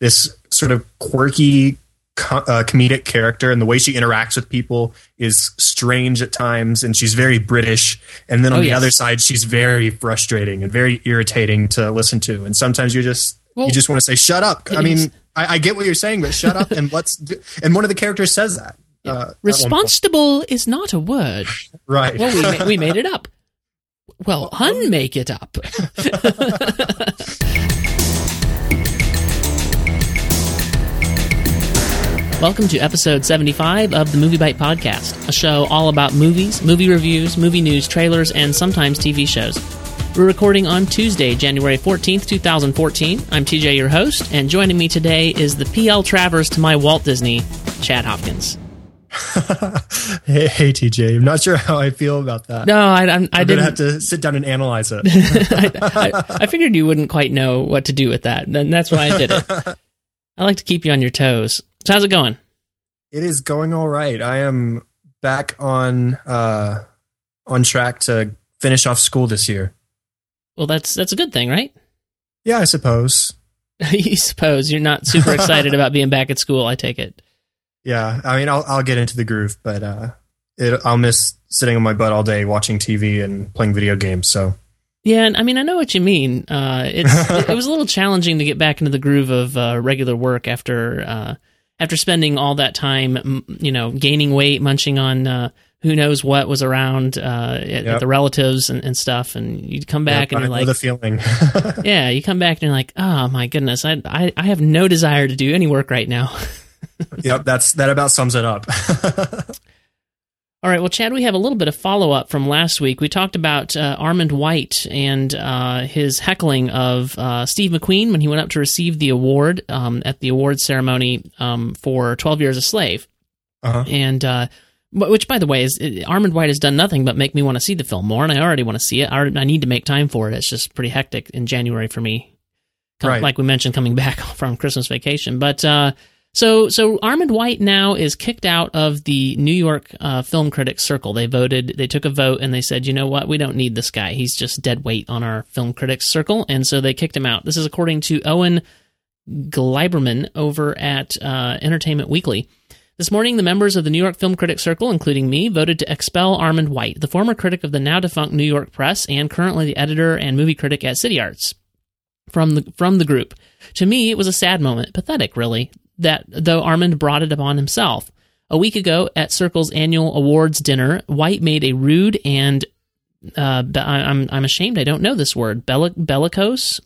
this sort of quirky co- uh, comedic character, and the way she interacts with people is strange at times, and she's very British. And then on Oh, the yes. other side, she's very frustrating and very irritating to listen to. And sometimes you just Well, you just want to say, "Shut up." I mean, I, I get what you're saying, but shut up and let's. Do, and one of the characters says that. Uh, at one point. Responsible is not a word. right? Well, we, ma- we made it up. Well, unmake it up. Welcome to episode 75 of the MovieByte Podcast, a show all about movies, movie reviews, movie news, trailers, and sometimes TV shows. We're recording on Tuesday, January 14th, 2014. I'm TJ, your host, and joining me today is the PL Travers to my Walt Disney, Chad Hopkins. hey, hey, TJ, I'm not sure how I feel about that. No, I, I, I I'm didn't. have to sit down and analyze it. I, I, I figured you wouldn't quite know what to do with that, and that's why I did it. I like to keep you on your toes. So how's it going? it is going all right. I am back on uh, on track to finish off school this year. Well, that's that's a good thing, right? Yeah, I suppose. you suppose you're not super excited about being back at school. I take it. Yeah, I mean, I'll I'll get into the groove, but uh, it, I'll miss sitting on my butt all day watching TV and playing video games. So Yeah, and I mean, I know what you mean. Uh, it's it, it was a little challenging to get back into the groove of uh, regular work after uh, after spending all that time, you know, gaining weight, munching on uh, who knows what was around uh, at, at the relatives and, and stuff, and you come back yeah, and you're like, the feeling. yeah, you come back and you're like, oh my goodness, I, I, I have no desire to do any work right now. yep, that's that about sums it up. All right, well, Chad, we have a little bit of follow up from last week. We talked about uh, Armond White and uh, his heckling of uh, Steve McQueen when he went up to receive the award um, at the award ceremony um, for 12 Years a Slave. uh-huh. And, uh, which, by the way, is Armond White has done nothing but make me want to see the film more, and I already want to see it. I, already- I need to make time for it. It's just pretty hectic in January for me. Right. Like we mentioned, coming back from Christmas vacation. But, uh, so, so Armond White now is kicked out of the New York uh, Film Critics Circle. They voted, they took a vote, and they said, you know what, we don't need this guy. He's just dead weight on our Film Critics Circle, and so they kicked him out. This is according to Owen Gleiberman over at uh, Entertainment Weekly. This morning, the members of the New York Film Critics Circle, including me, voted to expel Armond White, the former critic of the now defunct New York Press and currently the editor and movie critic at City Arts, from the from the group. To me, it was a sad moment, pathetic, really, that though Armond brought it upon himself. A week ago, at Circle's annual awards dinner, White made a rude and uh, I'm I'm ashamed I don't know this word. Bellic- bellicose.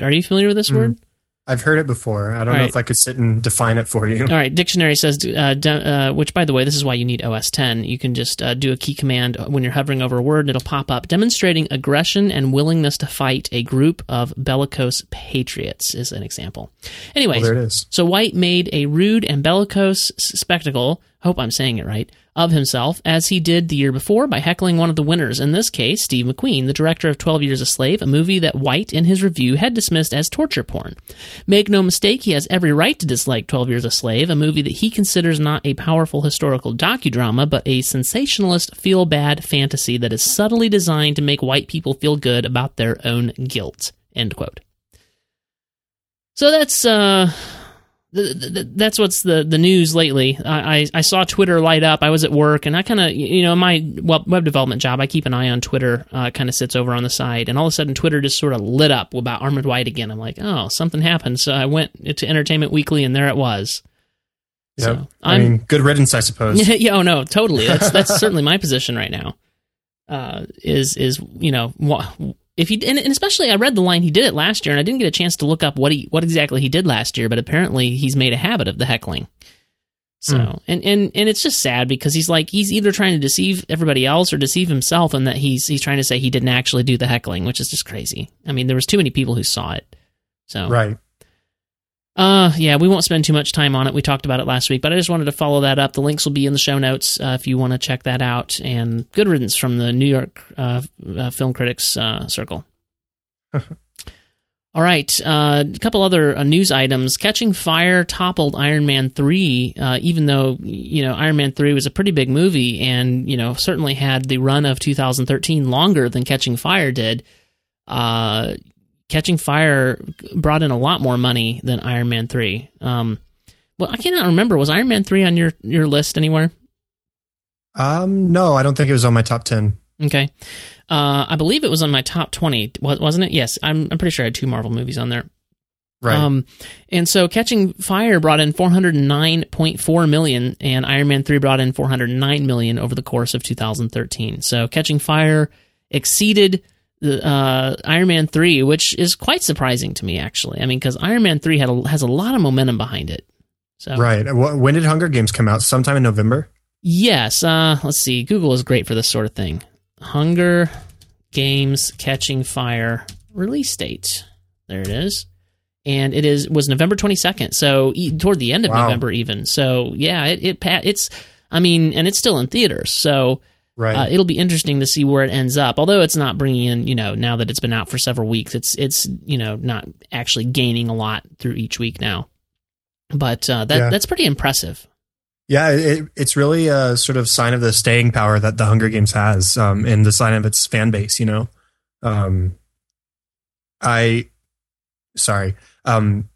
Are you familiar with this Mm. word? I've heard it before. I don't All know right. if I could sit and define it for you. All right, dictionary says, uh, d- uh, which by the way, this is why you need OS 10. You can just uh, do a key command when you're hovering over a word, and it'll pop up. Demonstrating aggression and willingness to fight a group of bellicose patriots is an example. Anyway, Well, there it is. so White made a rude and bellicose spectacle, hope I'm saying it right, of himself, as he did the year before by heckling one of the winners, in this case, Steve McQueen, the director of 12 Years a Slave, a movie that White, in his review, had dismissed as torture porn. Make no mistake, he has every right to dislike 12 Years a Slave, a movie that he considers not a powerful historical docudrama, but a sensationalist feel bad fantasy that is subtly designed to make white people feel good about their own guilt. End quote. So that's uh th- th- th- that's what's the, the news lately. I, I, I saw Twitter light up. I was at work, and I kind of, you know, my web, web development job, I keep an eye on Twitter. Uh, kind of sits over on the side, and all of a sudden, Twitter just sort of lit up about Armond White again. I'm like, oh, something happened. So I went to Entertainment Weekly, and there it was. Yeah. So I mean, good riddance, I suppose. yeah, oh no, totally. That's that's certainly my position right now. Uh, is is you know if he and, and especially I read the line he did it last year and I didn't get a chance to look up what he what exactly he did last year, but apparently he's made a habit of the heckling. So Hmm. and and and it's just sad because he's like he's either trying to deceive everybody else or deceive himself, and that he's he's trying to say he didn't actually do the heckling, which is just crazy. I mean, there was too many people who saw it. So Right. Uh, yeah, we won't spend too much time on it. We talked about it last week, but I just wanted to follow that up. The links will be in the show notes uh, if you want to check that out. And good riddance from the New York uh, uh, Film Critics uh, Circle. All right, uh, a couple other uh, news items. Catching Fire toppled Iron Man 3, uh, even though, you know, Iron Man 3 was a pretty big movie and, you know, certainly had the run of 2013 longer than Catching Fire did. Uh, Catching Fire brought in a lot more money than Iron Man three. Um, well, I cannot remember. Was Iron Man three on your your list anywhere? Um, no, I don't think it was on my top ten. Okay, uh, I believe it was on my top twenty, wasn't it? Yes, I'm I'm pretty sure I had two Marvel movies on there. Right. Um, and so Catching Fire brought in 409.4 million, and Iron Man 3 brought in 409 million over the course of 2013. So Catching Fire exceeded uh, Iron Man 3, which is quite surprising to me, actually. I mean, because Iron Man 3 had a, has a lot of momentum behind it. So right. When did Hunger Games come out? Sometime in November. Yes. Uh, let's see. Google is great for this sort of thing. Hunger Games Catching Fire release date. There it is and it is was November 22nd. So e- toward the end of wow. November, even. So yeah, it, it it's I mean, and it's still in theaters. So right. Uh, it'll be interesting to see where it ends up. Although it's not bringing in, you know, now that it's been out for several weeks, it's it's you know not actually gaining a lot through each week now. But uh, that yeah. that's pretty impressive. Yeah, it, it's really a sort of sign of the staying power that the Hunger Games has, um, and the sign of its fan base. You know, um, I sorry um,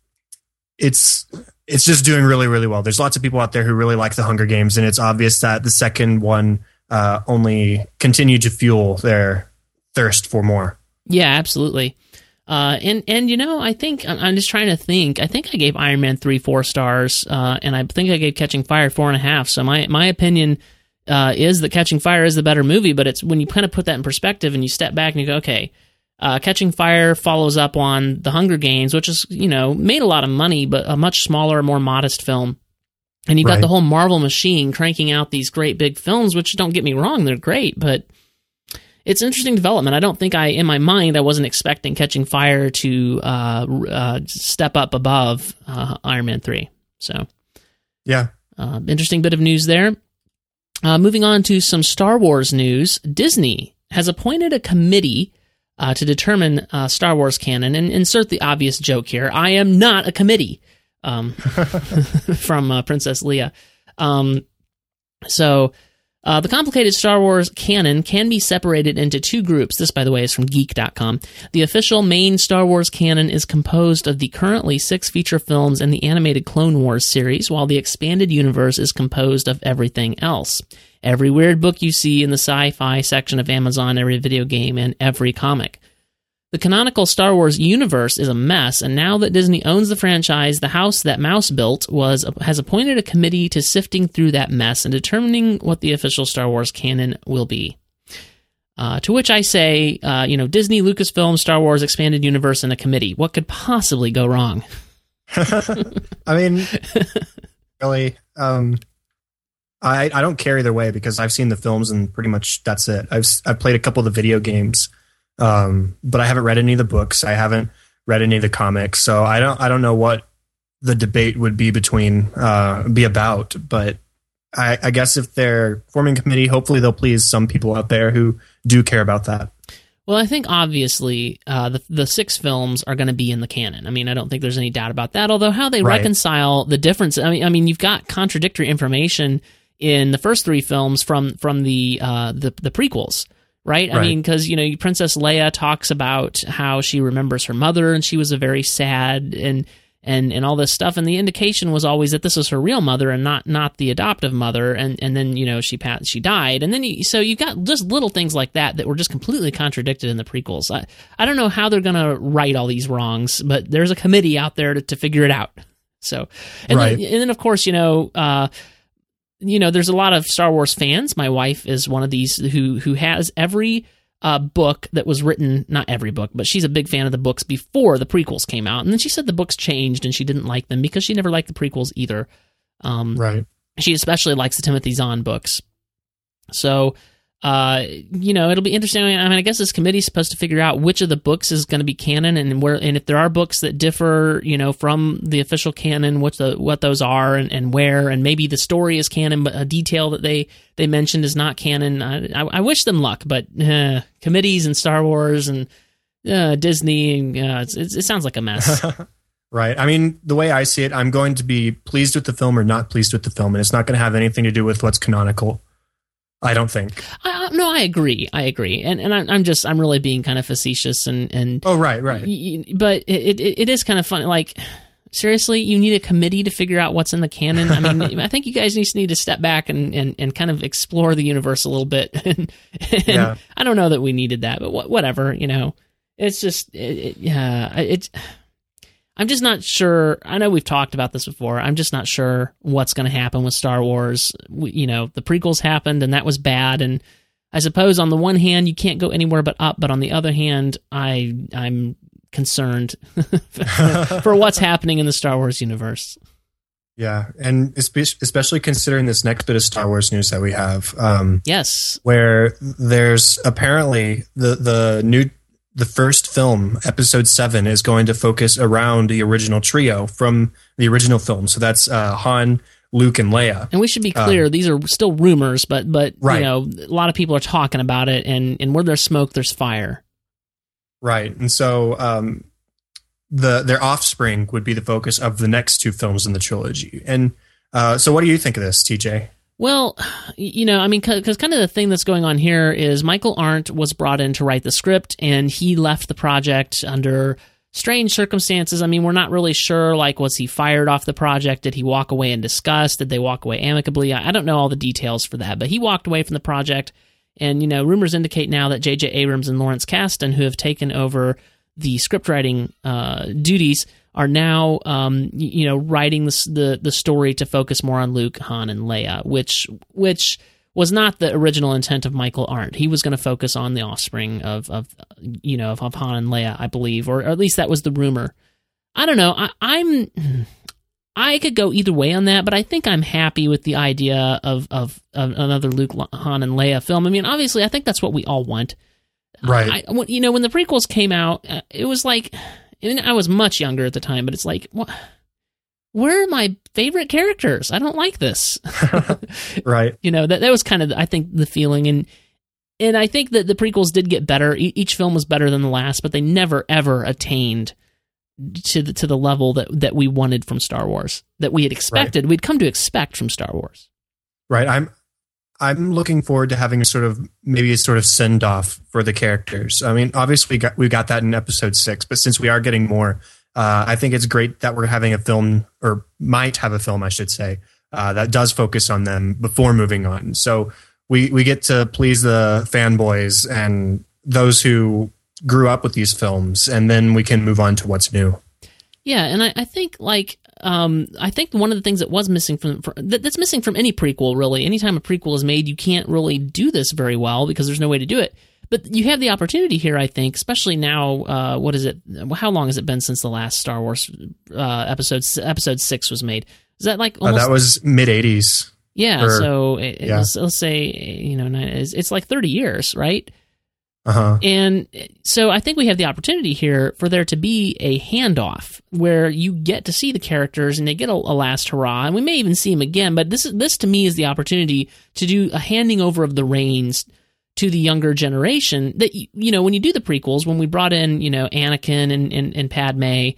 it's it's just doing really really well. There's lots of people out there who really like the Hunger Games, and it's obvious that the second one uh, only continue to fuel their thirst for more. Yeah, absolutely. Uh, and and you know, I think I'm just trying to think. I think I gave Iron Man three four stars, uh, and I think I gave Catching Fire four and a half. So my my opinion uh, is that Catching Fire is the better movie. But it's when you kind of put that in perspective and you step back and you go, okay, uh, Catching Fire follows up on The Hunger Games, which is, you know, made a lot of money, but a much smaller, more modest film. And you've right. got the whole Marvel machine cranking out these great big films, which don't get me wrong, they're great, but it's interesting development. I don't think I, in my mind, I wasn't expecting Catching Fire to uh, uh, step up above uh, Iron Man 3. So, yeah. Uh, interesting bit of news there. Uh, moving on to some Star Wars news Disney has appointed a committee uh, to determine uh, Star Wars canon. And insert the obvious joke here I am not a committee um, from uh, Princess Leia. Um, so. Uh, the complicated Star Wars canon can be separated into two groups. This, by the way, is from Geek.com. The official main Star Wars canon is composed of the currently six feature films and the animated Clone Wars series, while the expanded universe is composed of everything else every weird book you see in the sci fi section of Amazon, every video game, and every comic. The canonical Star Wars universe is a mess, and now that Disney owns the franchise, the house that Mouse built was has appointed a committee to sifting through that mess and determining what the official Star Wars canon will be. Uh, to which I say, uh, you know, Disney, Lucasfilm, Star Wars, expanded universe, and a committee. What could possibly go wrong? I mean, really, um, I, I don't care either way because I've seen the films and pretty much that's it. I've I've played a couple of the video games, um, but I haven't read any of the books. I haven't read any of the comics, so I don't I don't know what the debate would be between uh, be about. But I, I guess if they're forming a committee, hopefully they'll please some people out there who do care about that. Well, I think obviously uh, the the six films are going to be in the canon. I mean, I don't think there's any doubt about that. Although how they right. reconcile the difference, I mean, I mean, you've got contradictory information in the first three films from from the uh, the, the prequels. Right? I mean, because you know, Princess Leia talks about how she remembers her mother, and she was a very sad and and and all this stuff. And the indication was always that this was her real mother and not not the adoptive mother. And and then you know she passed, she died. And then you, so you've got just little things like that that were just completely contradicted in the prequels. I I don't know how they're gonna right all these wrongs, but there's a committee out there to, to figure it out. So and right. then and then of course you know. Uh, you know, there's a lot of Star Wars fans. My wife is one of these who who has every uh, book that was written, not every book, but she's a big fan of the books before the prequels came out. And then she said the books changed and she didn't like them because she never liked the prequels either. Um, right. She especially likes the Timothy Zahn books. So uh, you know, it'll be interesting. I mean, I guess this committee is supposed to figure out which of the books is going to be canon and where, and if there are books that differ, you know, from the official canon, what the what those are and, and where, and maybe the story is canon, but a detail that they they mentioned is not canon. I, I, I wish them luck, but uh, committees and Star Wars and uh, Disney, and, uh, it, it sounds like a mess. right. I mean, the way I see it, I'm going to be pleased with the film or not pleased with the film, and it's not going to have anything to do with what's canonical I don't think. I, no, I agree. I agree, and and I'm, I'm just I'm really being kind of facetious and and oh right right. but it, it it is kind of funny. Like seriously, you need a committee to figure out what's in the canon. I mean, I think you guys just need to step back and and, and kind of explore the universe a little bit. and, and Yeah. I don't know that we needed that, but wha- whatever. You know, it's just it, it, yeah, it's. I'm just not sure. I know we've talked about this before. I'm just not sure what's going to happen with Star Wars. We, you know, the prequels happened and that was bad. And I suppose on the one hand, you can't go anywhere but up, but on the other hand, I I'm concerned for what's happening in the Star Wars universe. Yeah, and especially considering this next bit of Star Wars news that we have, um, Yes, where there's apparently the the new the first film, Episode Seven, is going to focus around the original trio from the original film. So that's uh, Han, Luke, and Leia. and we should be clear; these are still rumors, but but Right. you know, a lot of people are talking about it, and and where there's smoke, there's fire. Right, and so um, the their offspring would be the focus of the next two films in the trilogy. And uh, so, what do you think of this, TJ? Well, you know, I mean, because kind of the thing that's going on here is Michael Arndt was brought in to write the script, and he left the project under strange circumstances. I mean, we're not really sure. Like, was he fired off the project? Did he walk away in disgust? Did they walk away amicably? I, don't know all the details for that, but he walked away from the project. And you know, rumors indicate now that J.J. Abrams and Lawrence Kasdan, who have taken over the script writing uh, duties, are now um, you know writing the, the the story to focus more on Luke, Han, and Leia, which which was not the original intent of Michael Arndt. He was going to focus on the offspring of of you know of, of Han and Leia, I believe, or, or at least that was the rumor. I don't know. I, I'm I could go either way on that, but I think I'm happy with the idea of of, of another Luke, Han, and Leia film. I mean, obviously, I think that's what we all want. Right. I, you know, when the prequels came out, uh, it was like, and I was much younger at the time, but it's like, what? Where are my favorite characters? I don't like this. right. you know, that that was kind of, I think, the feeling, and and I think that the prequels did get better. E- each film was better than the last, but they never ever attained to the to the level that that we wanted from Star Wars, that we had expected, we'd come to expect from Star Wars. Right. I'm I'm looking forward to having a sort of maybe a sort of send off for the characters. I mean, obviously we got we got that in episode six, but since we are getting more, uh, I think it's great that we're having a film or might have a film, I should say, uh, that does focus on them before moving on. So we we get to please the fanboys and those who grew up with these films, and then we can move on to what's new. Yeah, and I, I think like um, I think one of the things that was missing from, from that, that's missing from any prequel really. Anytime a prequel is made, you can't really do this very well because there's no way to do it. But you have the opportunity here, I think, especially now. Uh, what is it? How long has it been since the last Star Wars uh, episode episode six was made? Is that like Uh, that was mid '80s. yeah? or- so it, yeah. Let's, let's say you know it's, it's like thirty years, right? Uh huh. And so I think we have the opportunity here for there to be a handoff where you get to see the characters and they get a, a last hurrah, and we may even see them again. But this is this to me is the opportunity to do a handing over of the reins to the younger generation. That you know when you do the prequels, when we brought in you know Anakin and and, and Padme, th-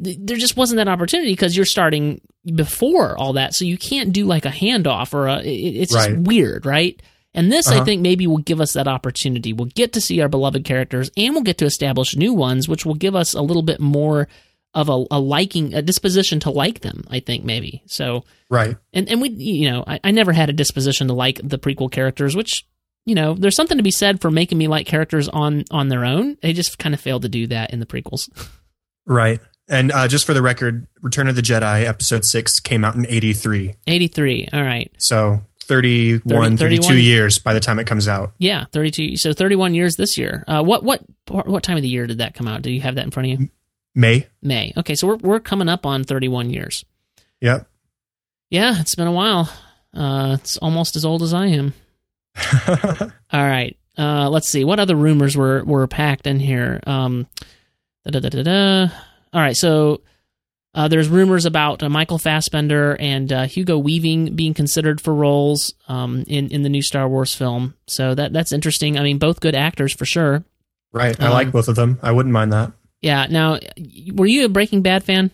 there just wasn't that opportunity because you're starting before all that, so you can't do like a handoff or a. It, it's Right. just weird, right? And this, I Uh-huh. think, maybe will give us that opportunity. We'll get to see our beloved characters, and we'll get to establish new ones, which will give us a little bit more of a, a liking, a disposition to like them. I think maybe so. Right. And and we, you know, I, I never had a disposition to like the prequel characters, which you know, there's something to be said for making me like characters on on their own. They just kind of failed to do that in the prequels. Right. And uh, just for the record, Return of the Jedi episode six came out in 83. 83. All right. So 31, 30 32 31? years by the time it comes out. Yeah, 32. So 31 years this year. Uh, what what what time of the year did that come out? Do you have that in front of you? May. May. Okay, so we're we're coming up on 31 years. Yep. Yeah, it's been a while. Uh, it's almost as old as I am. All right. Uh, let's see. What other rumors were were packed in here? Um, da, da, da, da, da. All right. So uh, there's rumors about uh, Michael Fassbender and uh, Hugo Weaving being considered for roles um, in in the new Star Wars film. So that that's interesting. I mean, both good actors for sure. right. I Um, like both of them. I wouldn't mind that. Yeah. Now, were you a Breaking Bad fan?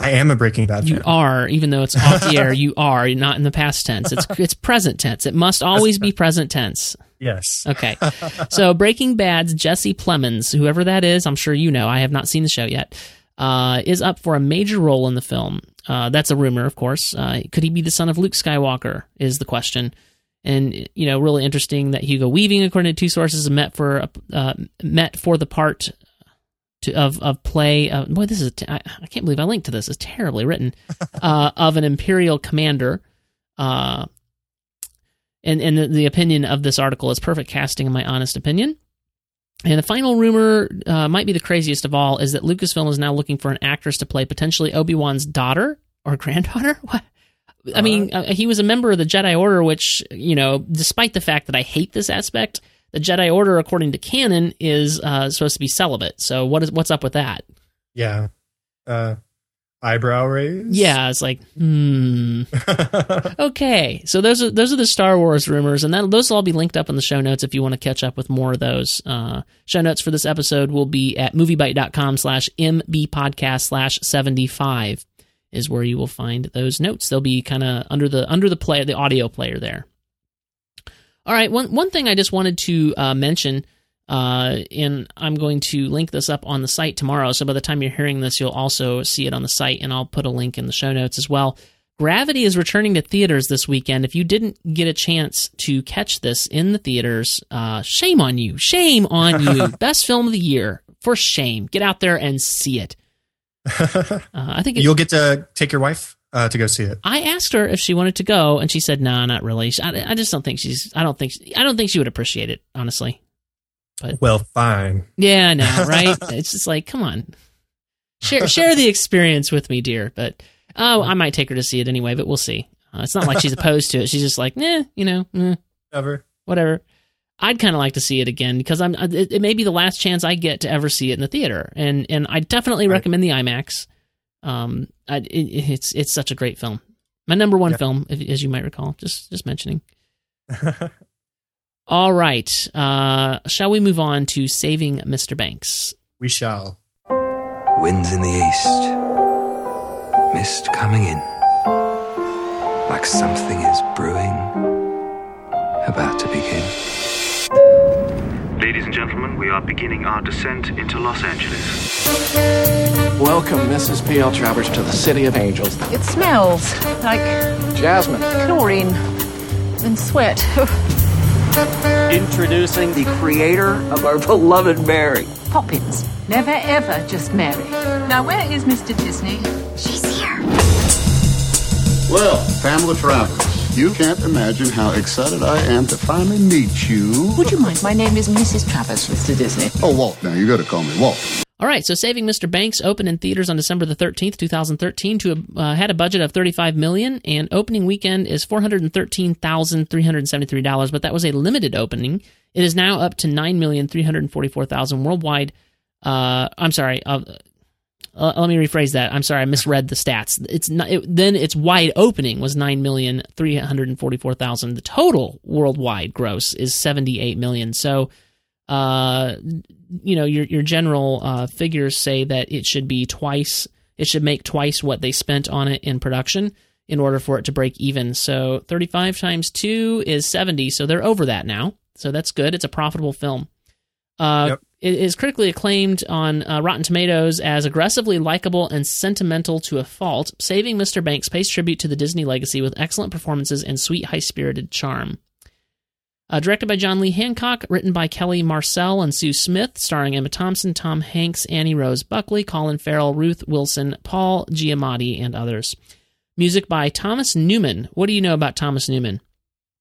I am a Breaking Bad fan. You fan. are, even though it's off the air. You are not in the past tense. It's it's present tense. It must always be present tense. Yes. Okay. so Breaking Bad's Jesse Plemons, whoever that is, I'm sure you know. I have not seen the show yet. Uh, is up for a major role in the film. Uh, that's a rumor, of course. Uh, could he be the son of Luke Skywalker? Is the question. And you know, really interesting that Hugo Weaving, according to two sources, met for uh, met for the part to, of of play. Uh, boy, this is t- I, I can't believe I linked to this. It's terribly written. Uh, of an Imperial commander. Uh, and and the, the opinion of this article is perfect casting, in my honest opinion. And the final rumor uh, might be the craziest of all is that Lucasfilm is now looking for an actress to play potentially Obi Wan's daughter or granddaughter. What? I mean, uh, he was a member of the Jedi Order, which you know, despite the fact that I hate this aspect, the Jedi Order, according to canon, is uh, supposed to be celibate. So what is what's up with that? Yeah. Uh, eyebrow raise. Yeah, it's like, hmm. okay, so those are those are the Star Wars rumors, and that those will all be linked up in the show notes if you want to catch up with more of those. Uh, show notes for this episode will be at moviebyte.com slash mbpodcast slash seventy five is where you will find those notes. They'll be kind of under the under the player, the audio player there. All right, one one thing I just wanted to uh, mention, uh, and I'm going to link this up on the site tomorrow. So by the time you're hearing this, you'll also see it on the site, and I'll put a link in the show notes as well. Gravity is returning to theaters this weekend. If you didn't get a chance to catch this in the theaters, uh, shame on you. Shame on you. Best film of the year. For shame. Get out there and see it. Uh, I think You'll get to take your wife uh, to go see it. I asked her if she wanted to go, and she said, "No, nah, not really. I, I just don't think she's. I don't think. I don't think she would appreciate it, honestly." Well, fine. Yeah, I know, right? it's just like, come on, share share the experience with me, dear. But oh, I might take her to see it anyway. But we'll see. Uh, it's not like she's opposed to it. She's just like, nah, you know, eh, Ever. whatever. I'd kind of like to see it again because I'm. It, it may be the last chance I get to ever see it in the theater, and and I definitely Right. recommend the IMAX. Um, I, it, it's it's such a great film. My number one Yeah. film, as you might recall. Just just mentioning. All right. Uh, shall we move on to saving Mr. Banks? we shall. Winds in the east, mist coming in, like something is brewing, about to begin. Ladies and gentlemen, we are beginning our descent into Los Angeles. Welcome, Mrs. P.L. Travers, to the City of Angels. It smells like Jasmine. chlorine and sweat. Introducing the creator of our beloved Mary. Poppins. Never ever just Mary. Now, where is Mr. Disney? She's here. Well, Pamela Travers, you can't imagine how excited I am to finally meet you. Would you mind? My name is Mrs. Travers, Mr. Disney. Oh, Walt, now you gotta call me Walt. All right, so Saving Mr. Banks opened in theaters on December the 13th, 2013 to uh, had a budget of 35 million and opening weekend is $413,373, but that was a limited opening. It is now up to 9,344,000 worldwide. Uh, I'm sorry, uh, uh, let me rephrase that. I'm sorry, I misread the stats. It's not it, then its wide opening was 9,344,000. The total worldwide gross is 78 million. So uh, you know, your your general uh, figures say that it should be twice. It should make twice what they spent on it in production in order for it to break even. So 35 times two is 70. So they're over that now. So that's good. It's a profitable film. Uh, Yep. It is critically acclaimed on uh, Rotten Tomatoes as aggressively likable and sentimental to a fault. Saving Mr. Banks pays tribute to the Disney legacy with excellent performances and sweet, high spirited charm. Uh, directed by John Lee Hancock, written by Kelly Marcel and Sue Smith, starring Emma Thompson, Tom Hanks, Annie Rose Buckley, Colin Farrell, Ruth Wilson, Paul Giamatti, and others. Music by Thomas Newman. What do you know about Thomas Newman?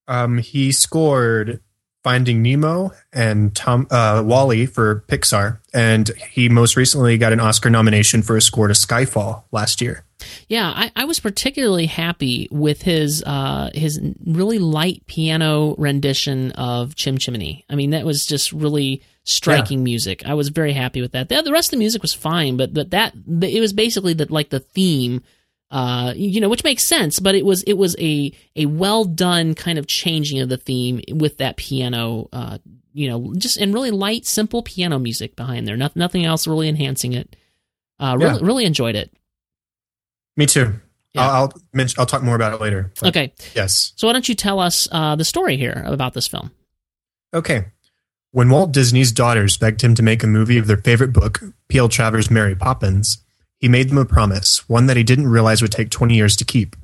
Um, he scored Finding Nemo and Tom uh, WALL-E for Pixar, and he most recently got an Oscar nomination for a score to Skyfall last year. Yeah, I, I was particularly happy with his uh, his really light piano rendition of Chim Chimney. I mean, that was just really striking music. I was very happy with that. The, the rest of the music was fine, but but that it was basically the like the theme, uh, you know, which makes sense. But it was it was a a well done kind of changing of the theme with that piano. Uh, you know, just and really light, simple piano music behind there. Nothing, nothing else really enhancing it. Uh, really, Yeah. really enjoyed it. Me too. Yeah. I'll I'll, mention, I'll talk more about it later. Okay, Yes. so why don't you tell us uh, the story here about this film? Okay. When Walt Disney's daughters begged him to make a movie of their favorite book, P.L. Travers' Mary Poppins, he made them a promise, one that he didn't realize would take 20 years to keep.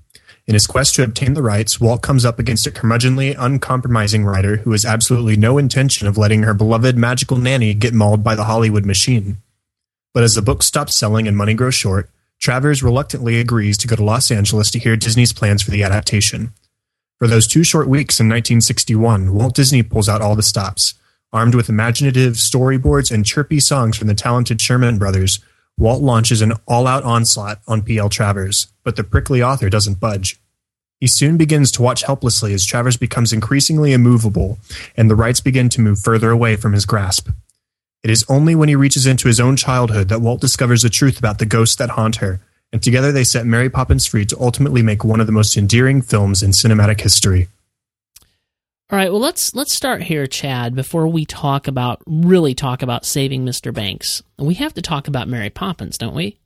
In his quest to obtain the rights, Walt comes up against a curmudgeonly, uncompromising writer who has absolutely no intention of letting her beloved magical nanny get mauled by the Hollywood machine. But as the book stops selling and money grows short, Travers reluctantly agrees to go to Los Angeles to hear Disney's plans for the adaptation. For those two short weeks in 1961, Walt Disney pulls out all the stops. Armed with imaginative storyboards and chirpy songs from the talented Sherman brothers, Walt launches an all out onslaught on P.L. Travers, but the prickly author doesn't budge. He soon begins to watch helplessly as Travers becomes increasingly immovable and the rights begin to move further away from his grasp. It is only when he reaches into his own childhood that Walt discovers the truth about the ghosts that haunt her, and together they set Mary Poppins free to ultimately make one of the most endearing films in cinematic history. All right, well let's let's start here, Chad. Before we talk about really talk about saving Mr. Banks, we have to talk about Mary Poppins, don't we?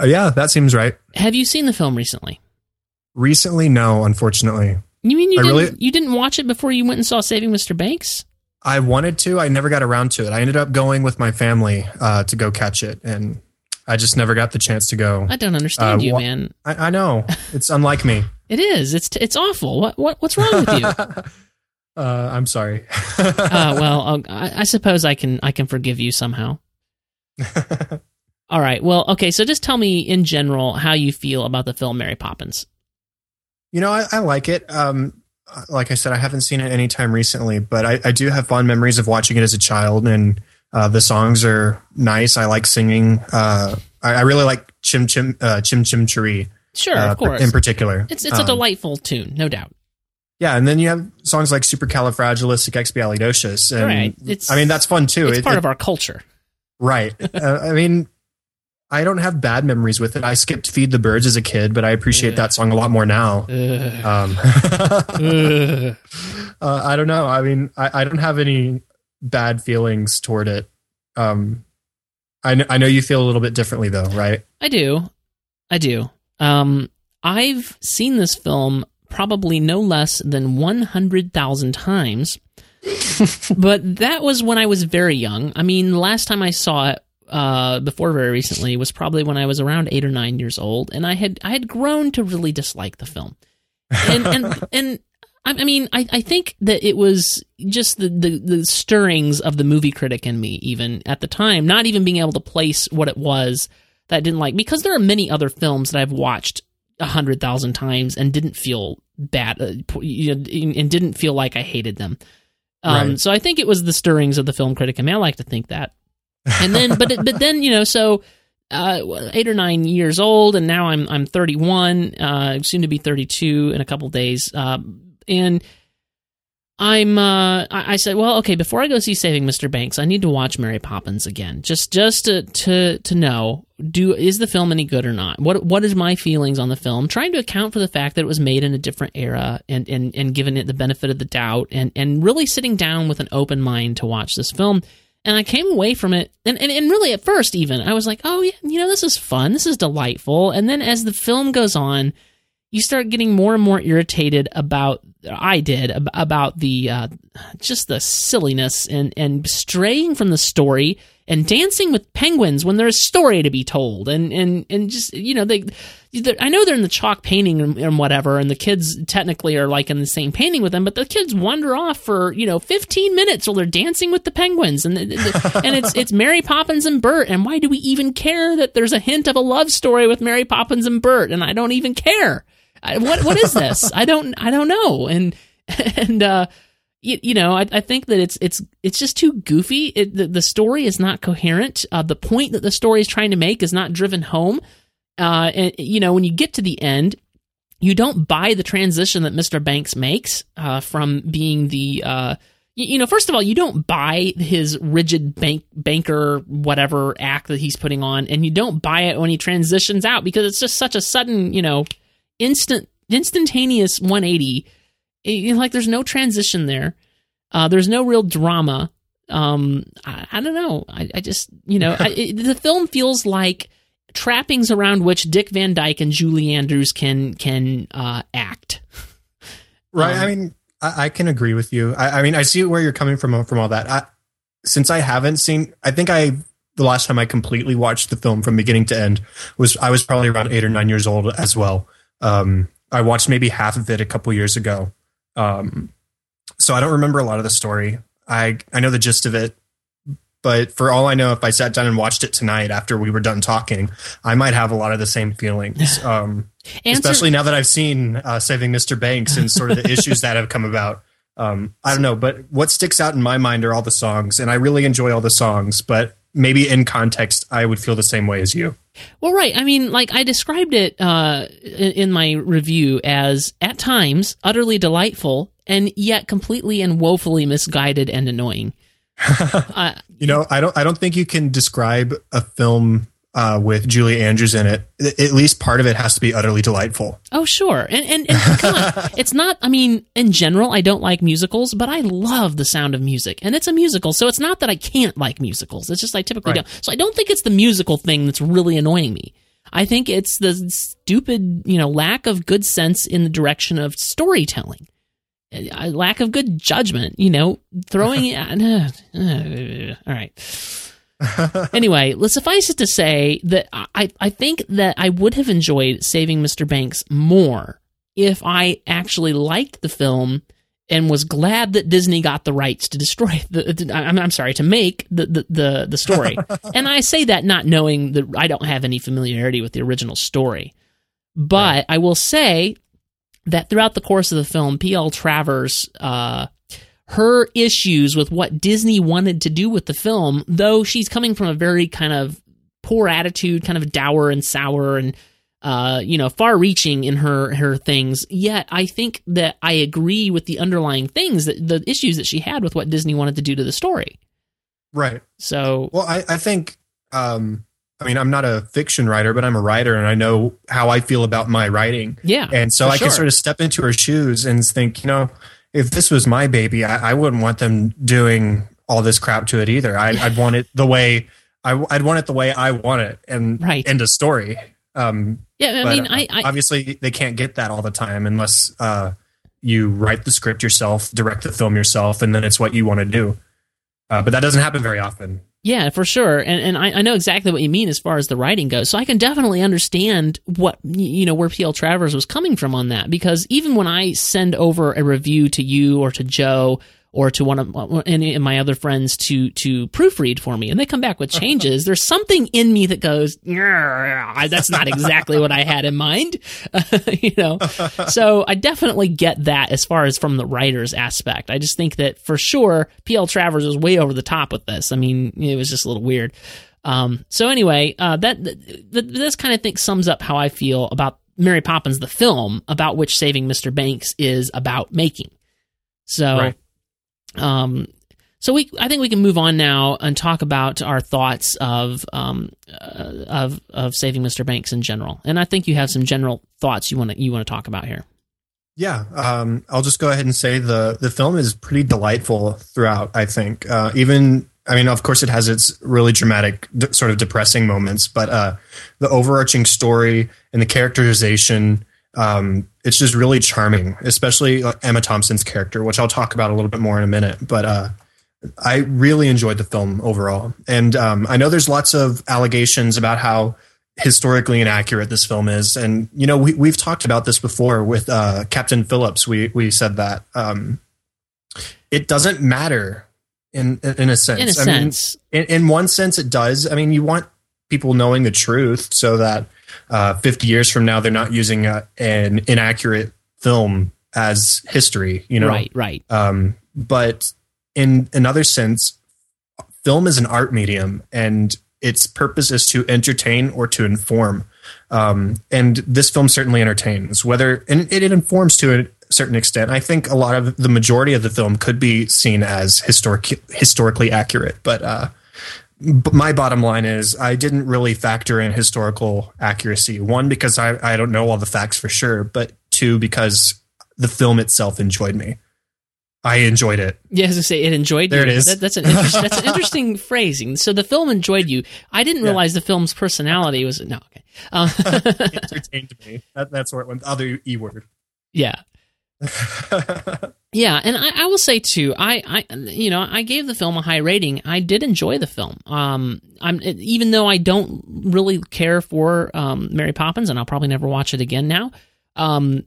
Uh, yeah, that seems right. Have you seen the film recently? Recently, no, unfortunately. You mean you I didn't really- you didn't watch it before you went and saw Saving Mr. Banks? I wanted to. I never got around to it. I ended up going with my family uh, to go catch it, and I just never got the chance to go. I don't understand Uh, you, wha- man. I, I know it's unlike me. It is. It's it's awful. What what what's wrong with you? Uh, I'm sorry. uh, well, I, I suppose I can I can forgive you somehow. All right. Well, okay. So just tell me in general how you feel about the film Mary Poppins. You know, I, I like it. Um, like I said, I haven't seen it anytime recently, but I, I do have fond memories of watching it as a child, and uh, the songs are nice. I like singing. Uh, I, I really like Chim Chim uh, Chim Chim Cheree. Sure, uh, of course. in particular. It's it's a Um, delightful tune, no doubt. Yeah, and then you have songs like Supercalifragilisticexpialidocious, and Right. It's- I mean that's fun too. It's It- part it- of our culture. Right. uh, I mean, I don't have bad memories with it. I skipped Feed the Birds as a kid, but I appreciate that song a lot more now. Um, uh, I don't know. I mean, I, I don't have any bad feelings toward it. Um, I, kn- I know you feel a little bit differently, though, right? I do. I do. Um, I've seen this film probably no less than 100,000 times. but that was when I was very young. I mean, the last time I saw it uh, before very recently was probably when I was around 8 or 9 years old and I had I had grown to really dislike the film. And and and I I mean, I, I think that it was just the, the, the stirrings of the movie critic in me, even at the time, not even being able to place what it was that I didn't like. Because there are many other films that I've watched a hundred thousand times and didn't feel bad, uh, you know, and didn't feel like I hated them. Um, Right. So I think it was the stirrings of the film critic in me. I like to think that. And then, but but then you know, so uh, eight or nine years old, and now I'm I'm 31, uh, soon to be 32 in a couple days, uh, and I'm uh, I, I said, well, okay, before I go see Saving Mr. Banks, I need to watch Mary Poppins again, just just to to to know do is the film any good or not? What what is my feelings on the film? Trying to account for the fact that it was made in a different era and and and giving it the benefit of the doubt, and and really sitting down with an open mind to watch this film. And I came away from it, and, and, and really at first, even, I was like, oh, yeah, you know, this is fun. This is delightful. And then as the film goes on, you start getting more and more irritated about, I did, ab- about the, uh, just the silliness and, and straying from the story and dancing with penguins when there's a story to be told. And, and, and just, you know, they, I know they're in the chalk painting and, and whatever, and the kids technically are like in the same painting with them, but the kids wander off for you know 15 minutes while they're dancing with the penguins, and the, the- and it's it's Mary Poppins and Bert, and why do we even care that there's a hint of a love story with Mary Poppins and Bert? And I don't even care. What what is this? I don't I don't know. And and uh, you, you know, I, I think that it's it's it's just too goofy. It, the, the story is not coherent. Uh, the point that the story is trying to make is not driven home. Uh, and you know, when you get to the end, you don't buy the transition that Mr. Banks makes uh, from being the uh, y- you know, first of all, you don't buy his rigid bank banker whatever act that he's putting on, and you don't buy it when he transitions out because it's just such a sudden, you know, instant instantaneous 180 it- like there's no transition there uh, there's no real drama um, I, I don't know I, I just you know I, it, the film feels like trappings around which Dick Van Dyke and Julie Andrews can can uh, act. Right. Um, I mean, I, I can agree with you. I, I mean, I see where you're coming from from all that. I, since I haven't seen, I think I the last time I completely watched the film from beginning to end was I was probably around eight or nine years old as well. Um, I watched maybe half of it a couple years ago. Um, so I don't remember a lot of the story. I I know the gist of it, but for all I know, if I sat down and watched it tonight after we were done talking, I might have a lot of the same feelings. Um, especially now that I've seen uh, Saving Mr. Banks and sort of the issues that have come about. Um, I don't know, but what sticks out in my mind are all the songs, and I really enjoy all the songs. But maybe in context, I would feel the same way as you. Well, right. I mean, like I described it uh, in, my review as at times utterly delightful and yet completely and woefully misguided and annoying. uh, You know, I don't. I don't think you can describe a film uh, with Julie Andrews in it. At least part of it has to be utterly delightful. oh, sure. And and, and come on, it's not. I mean, in general, I don't like musicals, but I love the sound of music, and it's a musical, so it's not that I can't like musicals. It's just I typically Right. don't. So I don't think it's the musical thing that's really annoying me. I think it's the stupid, you know, lack of good sense in the direction of storytelling. A lack of good judgment, you know, throwing it. uh, uh, all right. anyway, let's suffice it to say that I, I think that I would have enjoyed saving Mr. Banks more if I actually liked the film and was glad that Disney got the rights to destroy the. I'm, I'm sorry to make the the the, the story, and I say that not knowing that I don't have any familiarity with the original story, but I will say that throughout the course of the film, P.L. Travers. Uh, her issues with what Disney wanted to do with the film, though she's coming from a very kind of poor attitude, kind of dour and sour and uh, you know, far reaching in her her things. Yet I think that I agree with the underlying things that the issues that she had with what Disney wanted to do to the story. Right. So Well, I, I think. Um, I mean, I'm not a fiction writer, but I'm a writer, and I know how I feel about my writing. yeah, And so I can sort of step into her shoes and think, you know, if this was my baby, I, I wouldn't want them doing all this crap to it either. I, I'd want it the way I, would want it the way I want it, and Right. end of story. Um, yeah. I but, mean, uh, I, I obviously they can't get that all the time unless uh, you write the script yourself, direct the film yourself, and then it's what you want to do. Uh, but that doesn't happen very often. Yeah, for sure, and and I, I know exactly what you mean as far as the writing goes. So I can definitely understand what you know where PL Travers was coming from on that because even when I send over a review to you or to Joe or to one of my- any of my other friends to to proofread for me, and they come back with changes, there's something in me that goes, that's not exactly what I had in mind, you know. So I definitely get that as far as from the writer's aspect. I just think that for sure, PL Travers was way over the top with this. I mean, it was just a little weird. Um, so anyway, uh, that th- th- this kind of thing sums up how I feel about Mary Poppins the film, about which Saving Mr. Banks is about making. So, Right. Um, so we, I think we can move on now and talk about our thoughts of um, uh, of of Saving Mr. Banks in general. And I think you have some general thoughts you want to you want to talk about here. Yeah, um, I'll just go ahead and say the the film is pretty delightful throughout. I think uh, even I mean, of course, it has its really dramatic, d- sort of depressing moments, but uh, the overarching story and the characterization, um, it's just really charming. Especially uh, Emma Thompson's character, which I'll talk about a little bit more in a minute. But uh, I really enjoyed the film overall, and um, I know there's lots of allegations about how historically inaccurate this film is. And you know, we we've talked about this before with uh, Captain Phillips. We we said that um, it doesn't matter in in a sense. In a I mean, sense, in, in one sense, it does. I mean, you want people knowing the truth so that uh, 50 years from now they're not using a, an inaccurate film as history. You know, right, right, um, but in another sense, film is an art medium, and its purpose is to entertain or to inform. Um, and this film certainly entertains. Whether and it, it informs to a certain extent. I think a lot of the majority of the film could be seen as historic, historically accurate. But uh, but my bottom line is I didn't really factor in historical accuracy. One because I I don't know all the facts for sure, but two because the film itself enjoyed me. I enjoyed it. Yeah, as I say, it enjoyed There you. it is. That, that's an that's an interesting phrasing. So the film enjoyed you. I didn't Yeah. realize the film's personality was no. Okay. Um, Entertained me. That, that's where it went. Other e word. yeah. Yeah, and I, I will say too, I, I, you know, I gave the film a high rating. I did enjoy the film. Um, I'm even though I don't really care for um, Mary Poppins, and I'll probably never watch it again now. Um,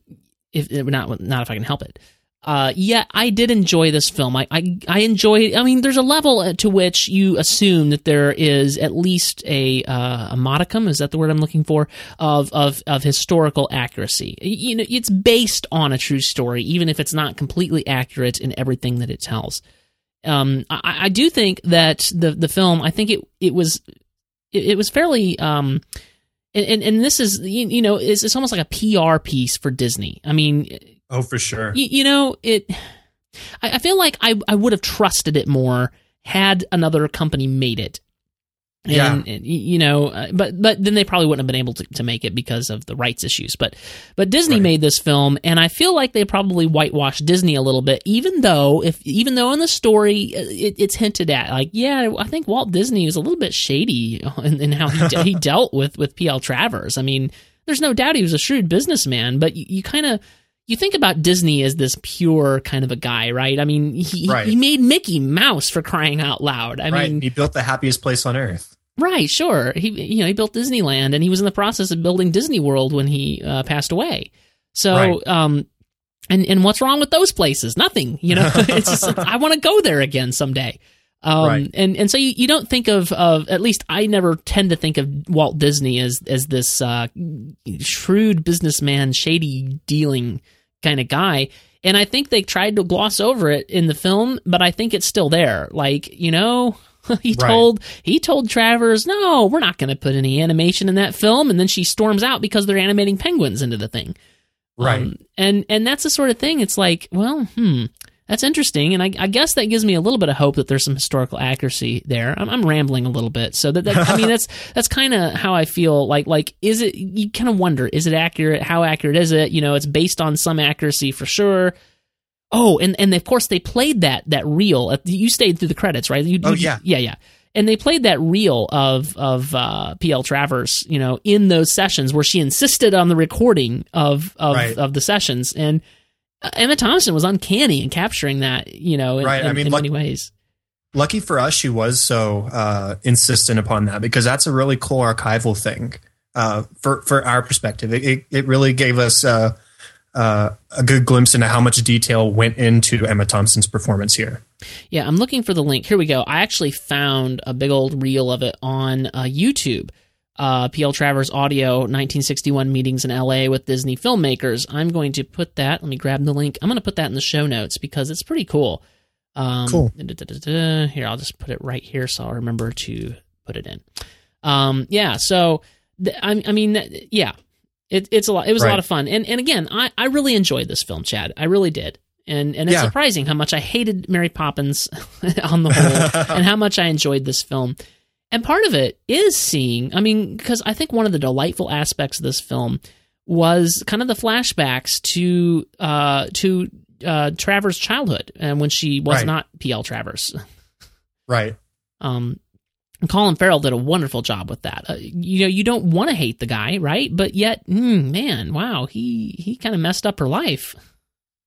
if not, not if I can help it. Uh, yeah, I did enjoy this film. I, I, I enjoyed. I mean, there's a level to which you assume that there is at least a uh, a modicum. Is that the word I'm looking for? Of of of historical accuracy. You know, it's based on a true story, even if it's not completely accurate in everything that it tells. Um, I, I do think that the the film. I think it it was it, it was fairly um. And, and, and this is you, you know it's, it's almost like a PR piece for Disney. I mean, oh, for sure. you, you know it I, I feel like I, I would have trusted it more had another company made it and, Yeah. and, you know uh, but but then they probably wouldn't have been able to, to make it because of the rights issues but but disney Right. made this film and i feel like they probably whitewashed disney a little bit even though if even though in the story uh, it, it's hinted at like yeah i think walt disney was a little bit shady in, in how he, de- he dealt with with pl travers i mean there's no doubt he was a shrewd businessman but you, you kind of you think about Disney as this pure kind of a guy, right? I mean, he Right. he made Mickey Mouse for crying out loud. I right. mean, he built the happiest place on earth. right, sure. He you know he built Disneyland, and he was in the process of building Disney World when he uh, passed away. So, Right. um, and and what's wrong with those places? Nothing. You know, it's just I want to go there again someday. Um, Right. and and so you, you don't think of of at least I never tend to think of Walt Disney as as this uh, shrewd businessman, shady dealing kind of guy. And I think they tried to gloss over it in the film, but I think it's still there. Like, you know, he Right. told he told Travers, "No, we're not going to put any animation in that film." And then she storms out because they're animating penguins into the thing. Right. Um, and and that's the sort of thing. It's like, well, hmm, that's interesting, and I, I guess that gives me a little bit of hope that there's some historical accuracy there. I'm, I'm rambling a little bit, so that, that I mean that's that's kind of how I feel. Like like is it? You kind of wonder, is it accurate? How accurate is it? You know, it's based on some accuracy for sure. Oh, and and of course they played that that reel. You stayed through the credits, right? You, Oh, you- yeah. yeah, yeah. And they played that reel of of uh, PL Travers, you know, in those sessions where she insisted on the recording of of, Right. of the sessions, and Emma Thompson was uncanny in capturing that, you know, in, Right, I in- mean, in luck- many ways. Lucky for us, she was so uh, insistent upon that because that's a really cool archival thing uh, for for our perspective. It it, it really gave us uh, uh, a good glimpse into how much detail went into Emma Thompson's performance here. Yeah, I'm looking for the link. Here we go. I actually found a big old reel of it on uh, YouTube. Uh, PL Travers audio 1961 meetings in LA with Disney filmmakers. I'm going to put that. Let me grab the link. I'm going to put that in the show notes because it's pretty cool. Um, Cool. da-da-da-da-da. Here, I'll just put it right here so I'll remember to put it in. Um, yeah. So, th- I, I mean, th- yeah, it, it's a lot. It was a lot of fun, and and again, I, I really enjoyed this film, Chad. I really did, and and it's Yeah. surprising how much I hated Mary Poppins on the whole, and how much I enjoyed this film. And part of it is seeing. I mean, because I think one of the delightful aspects of this film was kind of the flashbacks to uh to uh Travers' childhood and when she was Right. not PL Travers. Right. Um, Colin Farrell did a wonderful job with that. Uh, you know, you don't want to hate the guy, right? But yet, mm, man, wow, he he kind of messed up her life.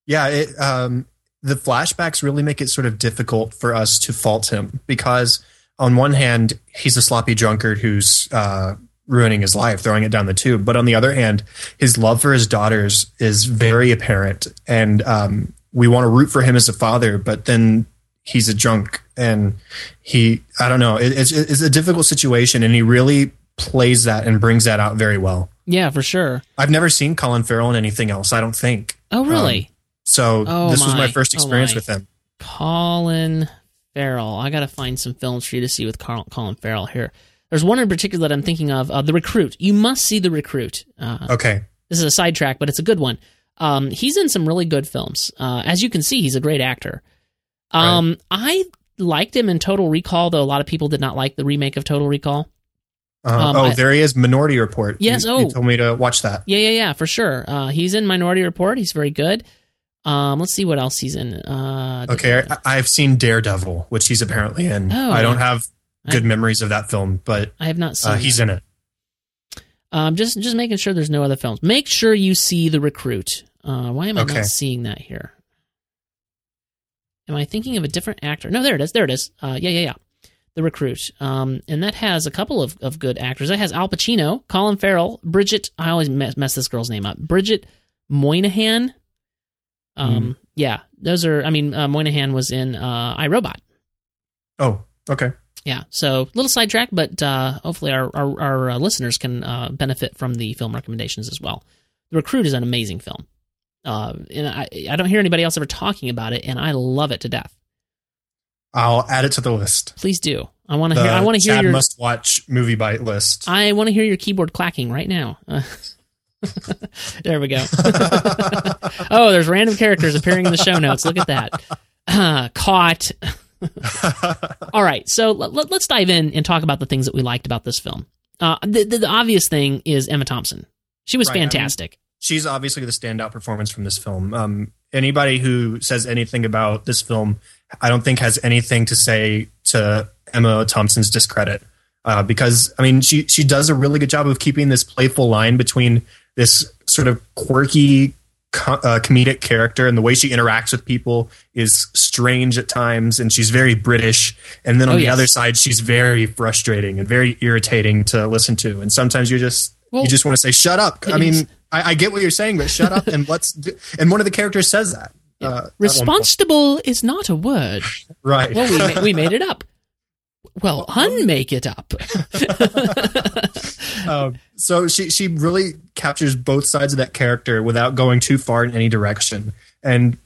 Yeah, it, um, the flashbacks really make it sort of difficult for us to fault him because, on one hand, he's a sloppy drunkard who's uh, ruining his life, throwing it down the tube. But on the other hand, his love for his daughters is very apparent, and um, we want to root for him as a father. But then he's a drunk, and he, I don't know, it, it's, it's a difficult situation, and he really plays that and brings that out very well. Yeah, for sure. I've never seen Colin Farrell in anything else. I don't think. Oh, really? So Oh, this was my. my first Oh, experience my. with him. Colin Farrell. I got to find some films for you to see with Carl, Colin Farrell here. There's one in particular that I'm thinking of, uh, The Recruit. You must see The Recruit. Uh, Okay. This is a sidetrack, but it's a good one. Um, he's in some really good films. Uh, as you can see, he's a great actor. Um, I liked him in Total Recall, though a lot of people did not like the remake of Total Recall. Uh, Um, oh, I- there he is. Minority Report. Yes, You, oh. you told me to watch that. Yeah, yeah, yeah, for sure. Uh, he's in Minority Report. He's very good. Um, let's see what else he's in. Uh, Okay, I, I've seen Daredevil, which he's apparently in. Oh, I don't have good I- memories of that film, but I have not seen. uh, he's in it. Um, just just making sure there's no other films. Make sure you see the recruit. Uh, why am I Okay. not seeing that here? Am I thinking of a different actor? No, there it is. There it is. Uh, yeah, yeah, yeah. The recruit. Um, and that has a couple of, of good actors. That has Al Pacino, Colin Farrell, Bridget. I always mess, mess this girl's name up. Bridget Moynahan. Um, yeah, those are. I mean, uh, Moynahan was in uh, iRobot. Oh, okay. Yeah, so a little sidetrack, but uh, hopefully our our, our uh, listeners can uh, benefit from the film recommendations as well. The Recruit is an amazing film, uh, and I I don't hear anybody else ever talking about it, and I love it to death. I'll add it to the list. Please do. I want to hear. I want to hear Chad your. must watch MovieByte list. I want to hear your keyboard clacking right now. There we go. oh, there's random characters appearing in the show notes. Look at that. Uh, caught. All right, so let, us dive in and talk about the things that we liked about this film. Uh, the, the, the obvious thing is Emma Thompson. She was Right, I mean- fantastic. She's obviously the standout performance from this film. Um, anybody who says anything about this film, I don't think has anything to say to Emma Thompson's discredit. Uh, because I mean, she she does a really good job of keeping this playful line between this sort of quirky co- uh, comedic character and the way she interacts with people is strange at times, and she's very British. And then on Oh, the yes. other side, she's very frustrating and very irritating to listen to. And sometimes you just Well, you just want to say, "Shut up!" I mean, I, I get what you're saying, but shut up and let's. Do, and one of the characters says that. Uh, at one point. Responsible is not a word. right? Well, we, ma- we made it up. Well, unmake it up. um, so she she really captures both sides of that character without going too far in any direction. And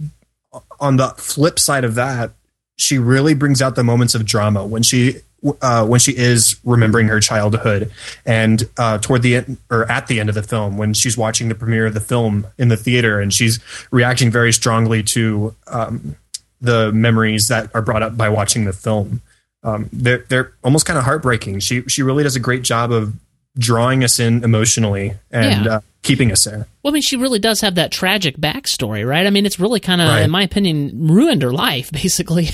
on the flip side of that, she really brings out the moments of drama when she uh, when she is remembering her childhood, and uh, toward the end or at the end of the film when she's watching the premiere of the film in the theater and she's reacting very strongly to um, the memories that are brought up by watching the film. Um, they're they're almost kind of heartbreaking. She she really does a great job of drawing us in emotionally and Yeah. uh, keeping us there. Well, I mean, she really does have that tragic backstory, right? I mean, it's really kind of, Right. in my opinion, ruined her life, basically.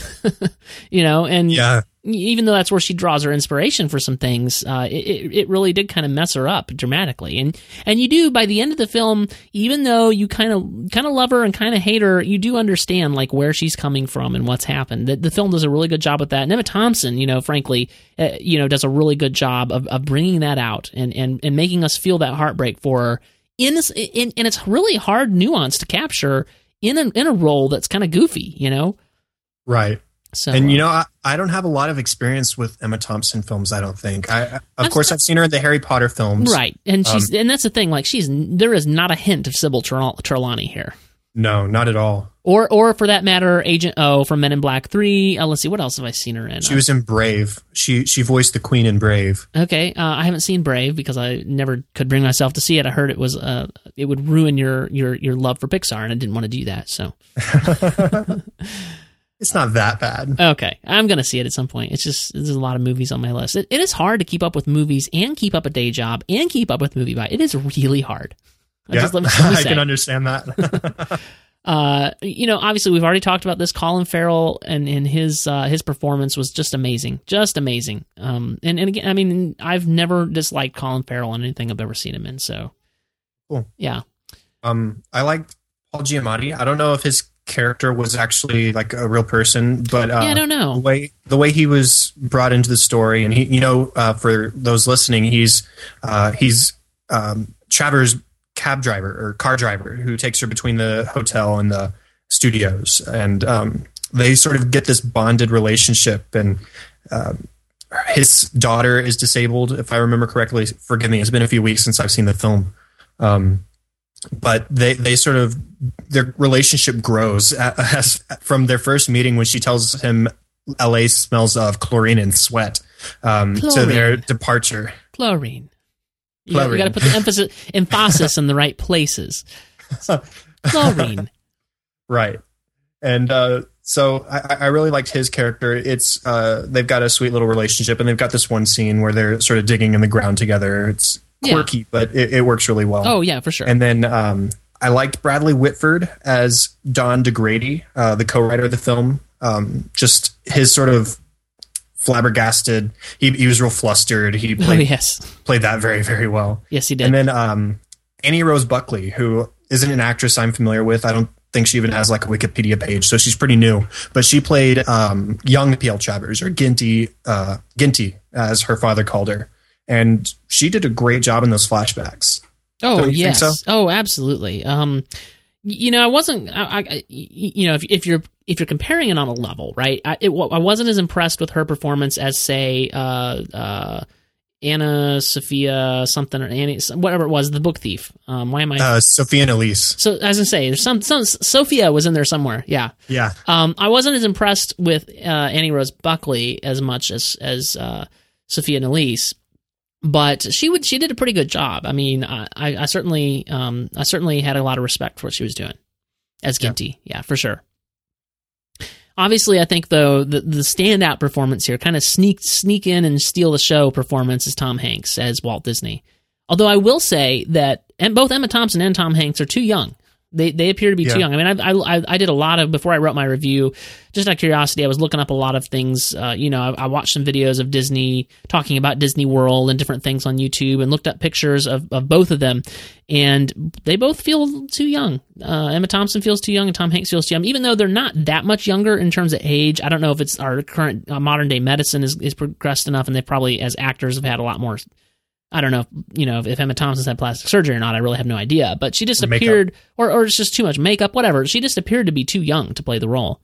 you know, and Yeah. even though that's where she draws her inspiration for some things, uh, it, it really did kind of mess her up dramatically. And and you do by the end of the film, even though you kind of kind of love her and kind of hate her, you do understand like where she's coming from and what's happened. The, the film does a really good job with that. And Emma Thompson, you know, frankly, uh, you know, does a really good job of, of bringing that out and, and and making us feel that heartbreak for her. In this, in, and it's really hard nuance to capture in a in a role that's kind of goofy, you know. Right. So and you uh, know, I, I don't have a lot of experience with Emma Thompson films. I don't think. I, I- of course, I've seen her in the Harry Potter films. Right, and she's Um, and that's the thing. Like she's there is not a hint of Sybil Trel- Trelawney here, No, not at all. or or for that matter, Agent O from Men in Black Three. Uh, let's see, what else have I seen her in? She was in Brave. She she voiced the Queen in Brave. okay. Uh, I haven't seen Brave because I never could bring myself to see it. I heard it was uh it would ruin your your your love for Pixar, and I didn't want to do that. So It's not that bad. okay, I'm gonna see it at some point. It's just there's a lot of movies on my list. It, it is hard to keep up with movies and keep up a day job and keep up with MovieByte. It is really hard. I Yeah, just let I say. can understand that. uh, you know, obviously we've already talked about this. Colin Farrell and, and his uh, his performance was just amazing, just amazing. Um, and and again, I mean, I've never disliked Colin Farrell in anything I've ever seen him in. So, Cool. yeah, um, I liked Paul Giamatti. I don't know if his character was actually like a real person, but uh, yeah, I don't know the way the way he was brought into the story, and he, you know, uh, for those listening, he's uh, he's um, Travers' cab driver or car driver who takes her between the hotel and the studios, and um, they sort of get this bonded relationship. And um, his daughter is disabled, if I remember correctly. Forgive me; it's been a few weeks since I've seen the film. Um, but they they sort of their relationship grows as, from their first meeting when she tells him L.A. smells of chlorine and sweat um, to their departure. Chlorine. You, got, to put the emphasis emphasis in the right places. Chlorine. Right. And uh, so I, I really liked his character. It's uh, they've got a sweet little relationship, and they've got this one scene where they're sort of digging in the ground together. It's Yeah. quirky, but it, it works really well. Oh yeah, for sure. And then um, I liked Bradley Whitford as Don DaGradi, uh, the co-writer of the film. Um, just his sort of flabbergasted. He, he was real flustered. He Oh played yes, played that very very well. yes he did. And then um, Annie Rose Buckley, who isn't an actress I'm familiar with. I don't think she even has like a Wikipedia page, so she's pretty new. But she played um, young P.L. Travers or Ginty, uh, Ginty, as her father called her, and she did a great job in those flashbacks. Oh Don't you think yes. so? Oh, absolutely. Um, you know, I wasn't. I, I, you know, if, if you're if you're comparing it on a level, right? I, it, I wasn't as impressed with her performance as say uh, uh, Anna Sophia something or Annie whatever it was, the book thief. Um, why am I? Uh, Sophia and Elise. so as I say, there's some some Sophia was in there somewhere. Yeah. Yeah, Um, I wasn't as impressed with uh, Annie Rose Buckley as much as as uh, Sophia Nelise, but she would she did a pretty good job. I mean, I, I, certainly um, I certainly had a lot of respect for what she was doing as Yeah. Ginty. Yeah, for sure. Obviously, I think though the the standout performance here, kind of sneak sneak in and steal the show performance, is Tom Hanks as Walt Disney. Although I will say that both Emma Thompson and Tom Hanks are too young. They they appear to be Yeah. too young. I mean, I, I I did a lot of before I wrote my review. Just out of curiosity, I was looking up a lot of things. Uh, you know, I, I watched some videos of Disney talking about Disney World and different things on YouTube, and looked up pictures of, of both of them, and they both feel too young. Uh, Emma Thompson feels too young, and Tom Hanks feels too young. Even though they're not that much younger in terms of age, I don't know if it's our current uh, modern day medicine is, is progressed enough, and they probably as actors have had a lot more I don't know, if, you know, if Emma Thompson's had plastic surgery or not. I really have no idea. But she just Or makeup. appeared, or or it's just too much makeup, whatever. She just appeared to be too young to play the role.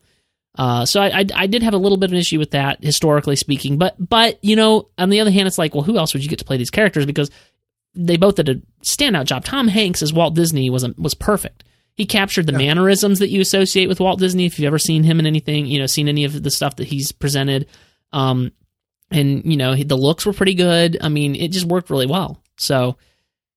Uh, so I, I I did have a little bit of an issue with that historically speaking. But but you know, on the other hand, it's like, well, who else would you get to play these characters? Because they both did a standout job. Tom Hanks as Walt Disney was a, was perfect. He captured the mannerisms that you associate with Walt Disney. If you've ever seen him in anything, you know, seen any of the stuff that he's presented, um, and you know, the looks were pretty good. I mean, it just worked really well. So,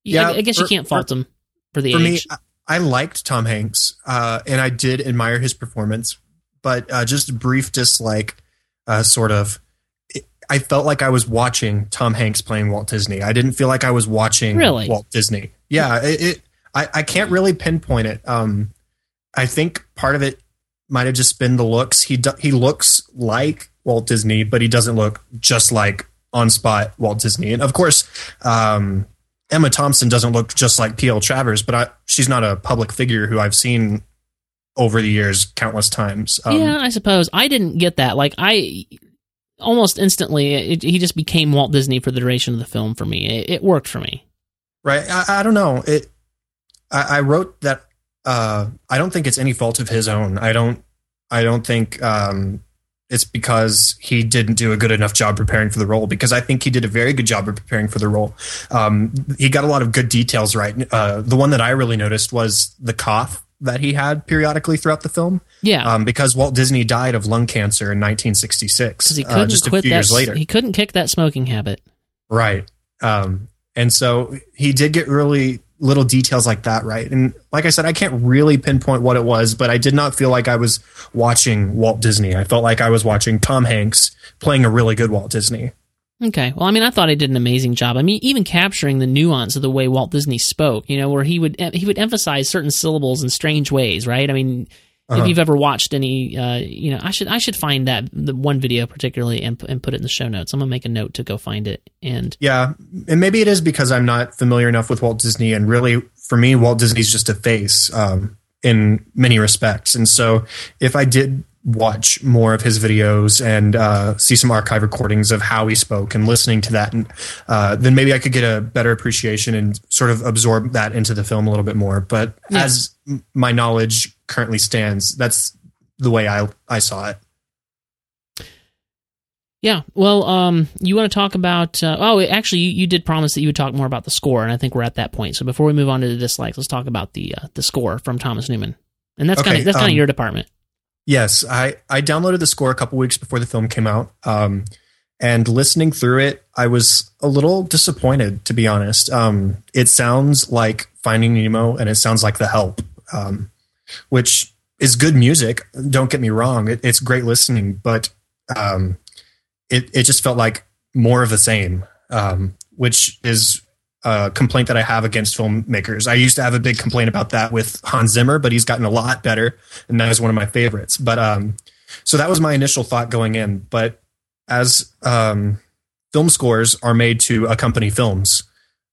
yeah, I, I guess you can't fault him for the for me, age. I, I liked Tom Hanks, uh, and I did admire his performance, but uh, just a brief dislike, uh, sort of. it- I felt like I was watching Tom Hanks playing Walt Disney. I didn't feel like I was watching Really? Walt Disney. Yeah, it. it I, I can't really pinpoint it. Um, I think part of it might have just been the looks. He do, he looks like Walt Disney, but he doesn't look just like on spot Walt Disney. And of course, um, Emma Thompson doesn't look just like P.L. Travers, but I, she's not a public figure who I've seen over the years countless times. Um, yeah, I suppose I didn't get that. Like I almost instantly, it, he just became Walt Disney for the duration of the film for me. It, it worked for me. Right. I, I don't know. It. I, I wrote that. Uh, I don't think it's any fault of his own. I don't. I don't think um, it's because he didn't do a good enough job preparing for the role. Because I think he did a very good job of preparing for the role. Um, he got a lot of good details right. Uh, the one that I really noticed was the cough that he had periodically throughout the film. Yeah, Um, because Walt Disney died of lung cancer in 1966, he uh, couldn't just a few that. years later. He couldn't kick that smoking habit. Right. Um, and so he did get really little details like that right. And like I said, I can't really pinpoint what it was, but I did not feel like I was watching Walt Disney. I felt like I was watching Tom Hanks playing a really good Walt Disney. Okay. Well, I mean, I thought he did an amazing job. I mean, even capturing the nuance of the way Walt Disney spoke, you know, where he would he would emphasize certain syllables in strange ways, right? I mean, Uh-huh. if you've ever watched any, uh, you know, I should I should find that the one video particularly and and put it in the show notes. I'm gonna make a note to go find it. And Yeah. And maybe it is because I'm not familiar enough with Walt Disney. And really, for me, Walt Disney's just a face um, in many respects. And so if I did watch more of his videos and uh, see some archive recordings of how he spoke and listening to that, and uh, then maybe I could get a better appreciation and sort of absorb that into the film a little bit more. But Yeah. as m- my knowledge currently stands, that's the way I I saw it. yeah, well, um, you want to talk about? Uh, oh, actually, you, you did promise that you would talk more about the score, and I think we're at that point. So before we move on to the dislikes, let's talk about the uh, the score from Thomas Newman, and that's Okay, kind of that's kind of um, your department. Yes, I, I downloaded the score a couple weeks before the film came out. Um, and listening through it, I was a little disappointed, to be honest. Um, it sounds like Finding Nemo and it sounds like The Help, um, which is good music. Don't get me wrong. It, it's great listening, but um, it, it just felt like more of the same, um, which is a complaint that I have against filmmakers. I used to have a big complaint about that with Hans Zimmer, but he's gotten a lot better, and that is one of my favorites. But um, so that was my initial thought going in. But as um, film scores are made to accompany films,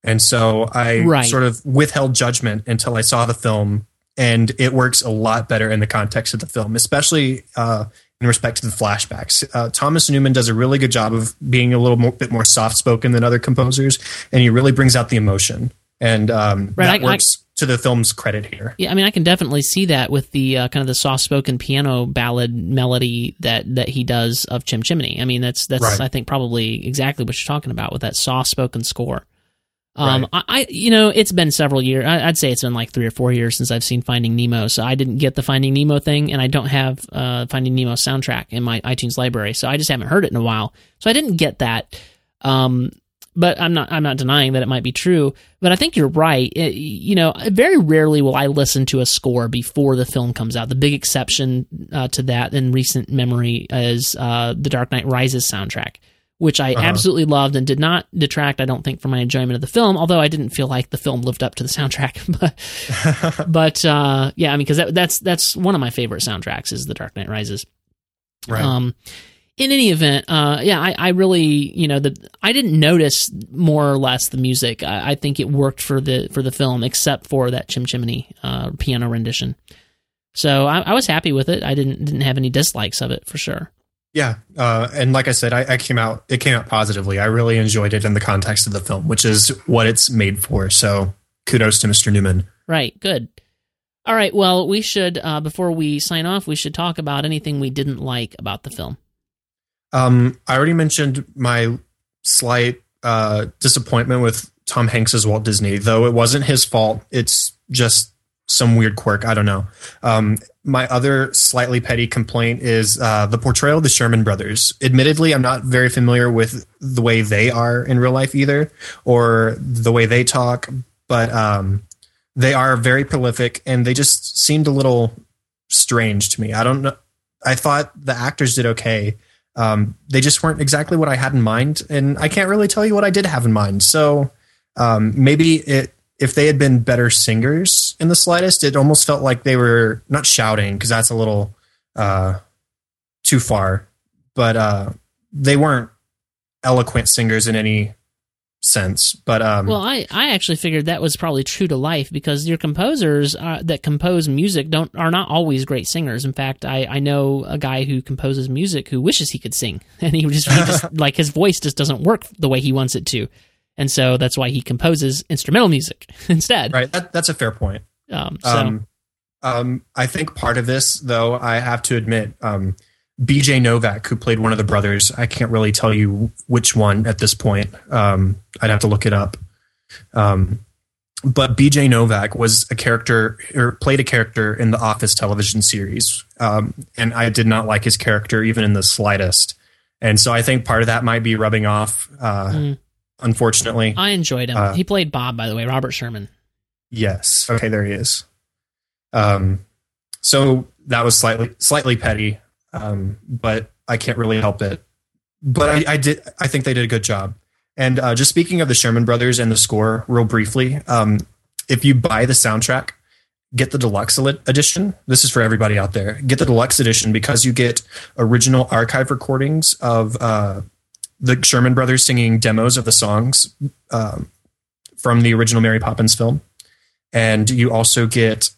and so I Right. sort of withheld judgment until I saw the film, and it works a lot better in the context of the film, especially uh, in respect to the flashbacks. Uh, Thomas Newman does a really good job of being a little more, bit more soft spoken than other composers, and he really brings out the emotion, and um, Right, that I- I- works to the film's credit here. Yeah, I mean, I can definitely see that with the uh, kind of the soft-spoken piano ballad melody that that he does of Chim Chimney. I mean, that's that's Right. I think probably exactly what you're talking about with that soft-spoken score. Um, Right. I, I, you know, it's been several years. I, I'd say it's been like three or four years since I've seen Finding Nemo. So I didn't get the Finding Nemo thing, and I don't have uh, Finding Nemo soundtrack in my iTunes library. So I just haven't heard it in a while. So I didn't get that. Um, but I'm not I'm not denying that it might be true. But I think you're right. It- you know, very rarely will I listen to a score before the film comes out. The big exception uh, to that in recent memory is uh, the Dark Knight Rises soundtrack, which I Uh-huh. absolutely loved and did not detract. I don't think from my enjoyment of the film, although I didn't feel like the film lived up to the soundtrack. but but uh, yeah, I mean, because that, that's that's one of my favorite soundtracks is the Dark Knight Rises. Right. Um, in any event, uh, yeah, I, I really, you know, the I didn't notice more or less the music. I, I think it worked for the for the film, except for that Chim Chimney uh, piano rendition. So I, I was happy with it. I didn't didn't have any dislikes of it for sure. Yeah, uh, and like I said, I, I came out. It came out positively. I really enjoyed it in the context of the film, which is what it's made for. So, kudos to Mr. Newman. Right. Good. All right. Well, we should uh, before we sign off, we should talk about anything we didn't like about the film. Um, I already mentioned my slight uh, disappointment with Tom Hanks as Walt Disney, though it wasn't his fault. It's just some weird quirk. I don't know. Um, my other slightly petty complaint is uh, the portrayal of the Sherman brothers. Admittedly, I'm not very familiar with the way they are in real life either, or the way they talk, but um, they are very prolific and they just seemed a little strange to me. I don't know. I thought the actors did okay. Um, they just weren't exactly what I had in mind, and I can't really tell you what I did have in mind. So um, maybe it, if they had been better singers in the slightest, it almost felt like they were not shouting because that's a little uh, too far, but uh, they weren't eloquent singers in any sense. But um, Well, I, I actually figured that was probably true to life because your composers uh, that compose music don't are not always great singers. In fact, I, I know a guy who composes music who wishes he could sing, and he just, he just like his voice just doesn't work the way he wants it to, and so that's why he composes instrumental music instead. right, that, that's a fair point. Um, so Um, um, I think part of this, though, I have to admit, um, BJ Novak, who played one of the brothers, I can't really tell you which one at this point. Um, I'd have to look it up. Um, but BJ Novak was a character or played a character in the Office television series, um, and I did not like his character even in the slightest. And so I think part of that might be rubbing off. Uh, Mm. Unfortunately, I enjoyed him. uh, he played Bob, by the way, Robert Sherman. Yes. Okay, there he is. Um, so that was slightly slightly petty, um, but I can't really help it. But I, I did. I think they did a good job. And uh, just speaking of the Sherman Brothers and the score, real briefly, um, if you buy the soundtrack, get the deluxe edition. This is for everybody out there. Get the deluxe edition because you get original archive recordings of uh, the Sherman Brothers singing demos of the songs um, from the original Mary Poppins film and you also get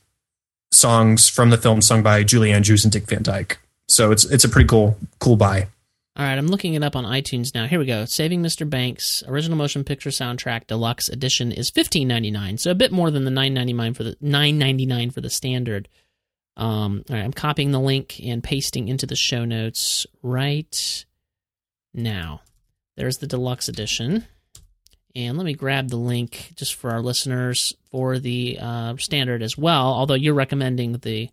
songs from the film sung by Julie Andrews and Dick Van Dyke. So it's it's a pretty cool cool buy. All right, I'm looking it up on iTunes now. Here we go. Saving Mr. Banks original motion picture soundtrack deluxe edition is 15.99, so a bit more than the 9.99 for the 9.99 for the standard. Um, all right, I'm copying the link and pasting into the show notes right now. There's the deluxe edition. And let me grab the link just for our listeners for the uh, standard as well. Although you're recommending that they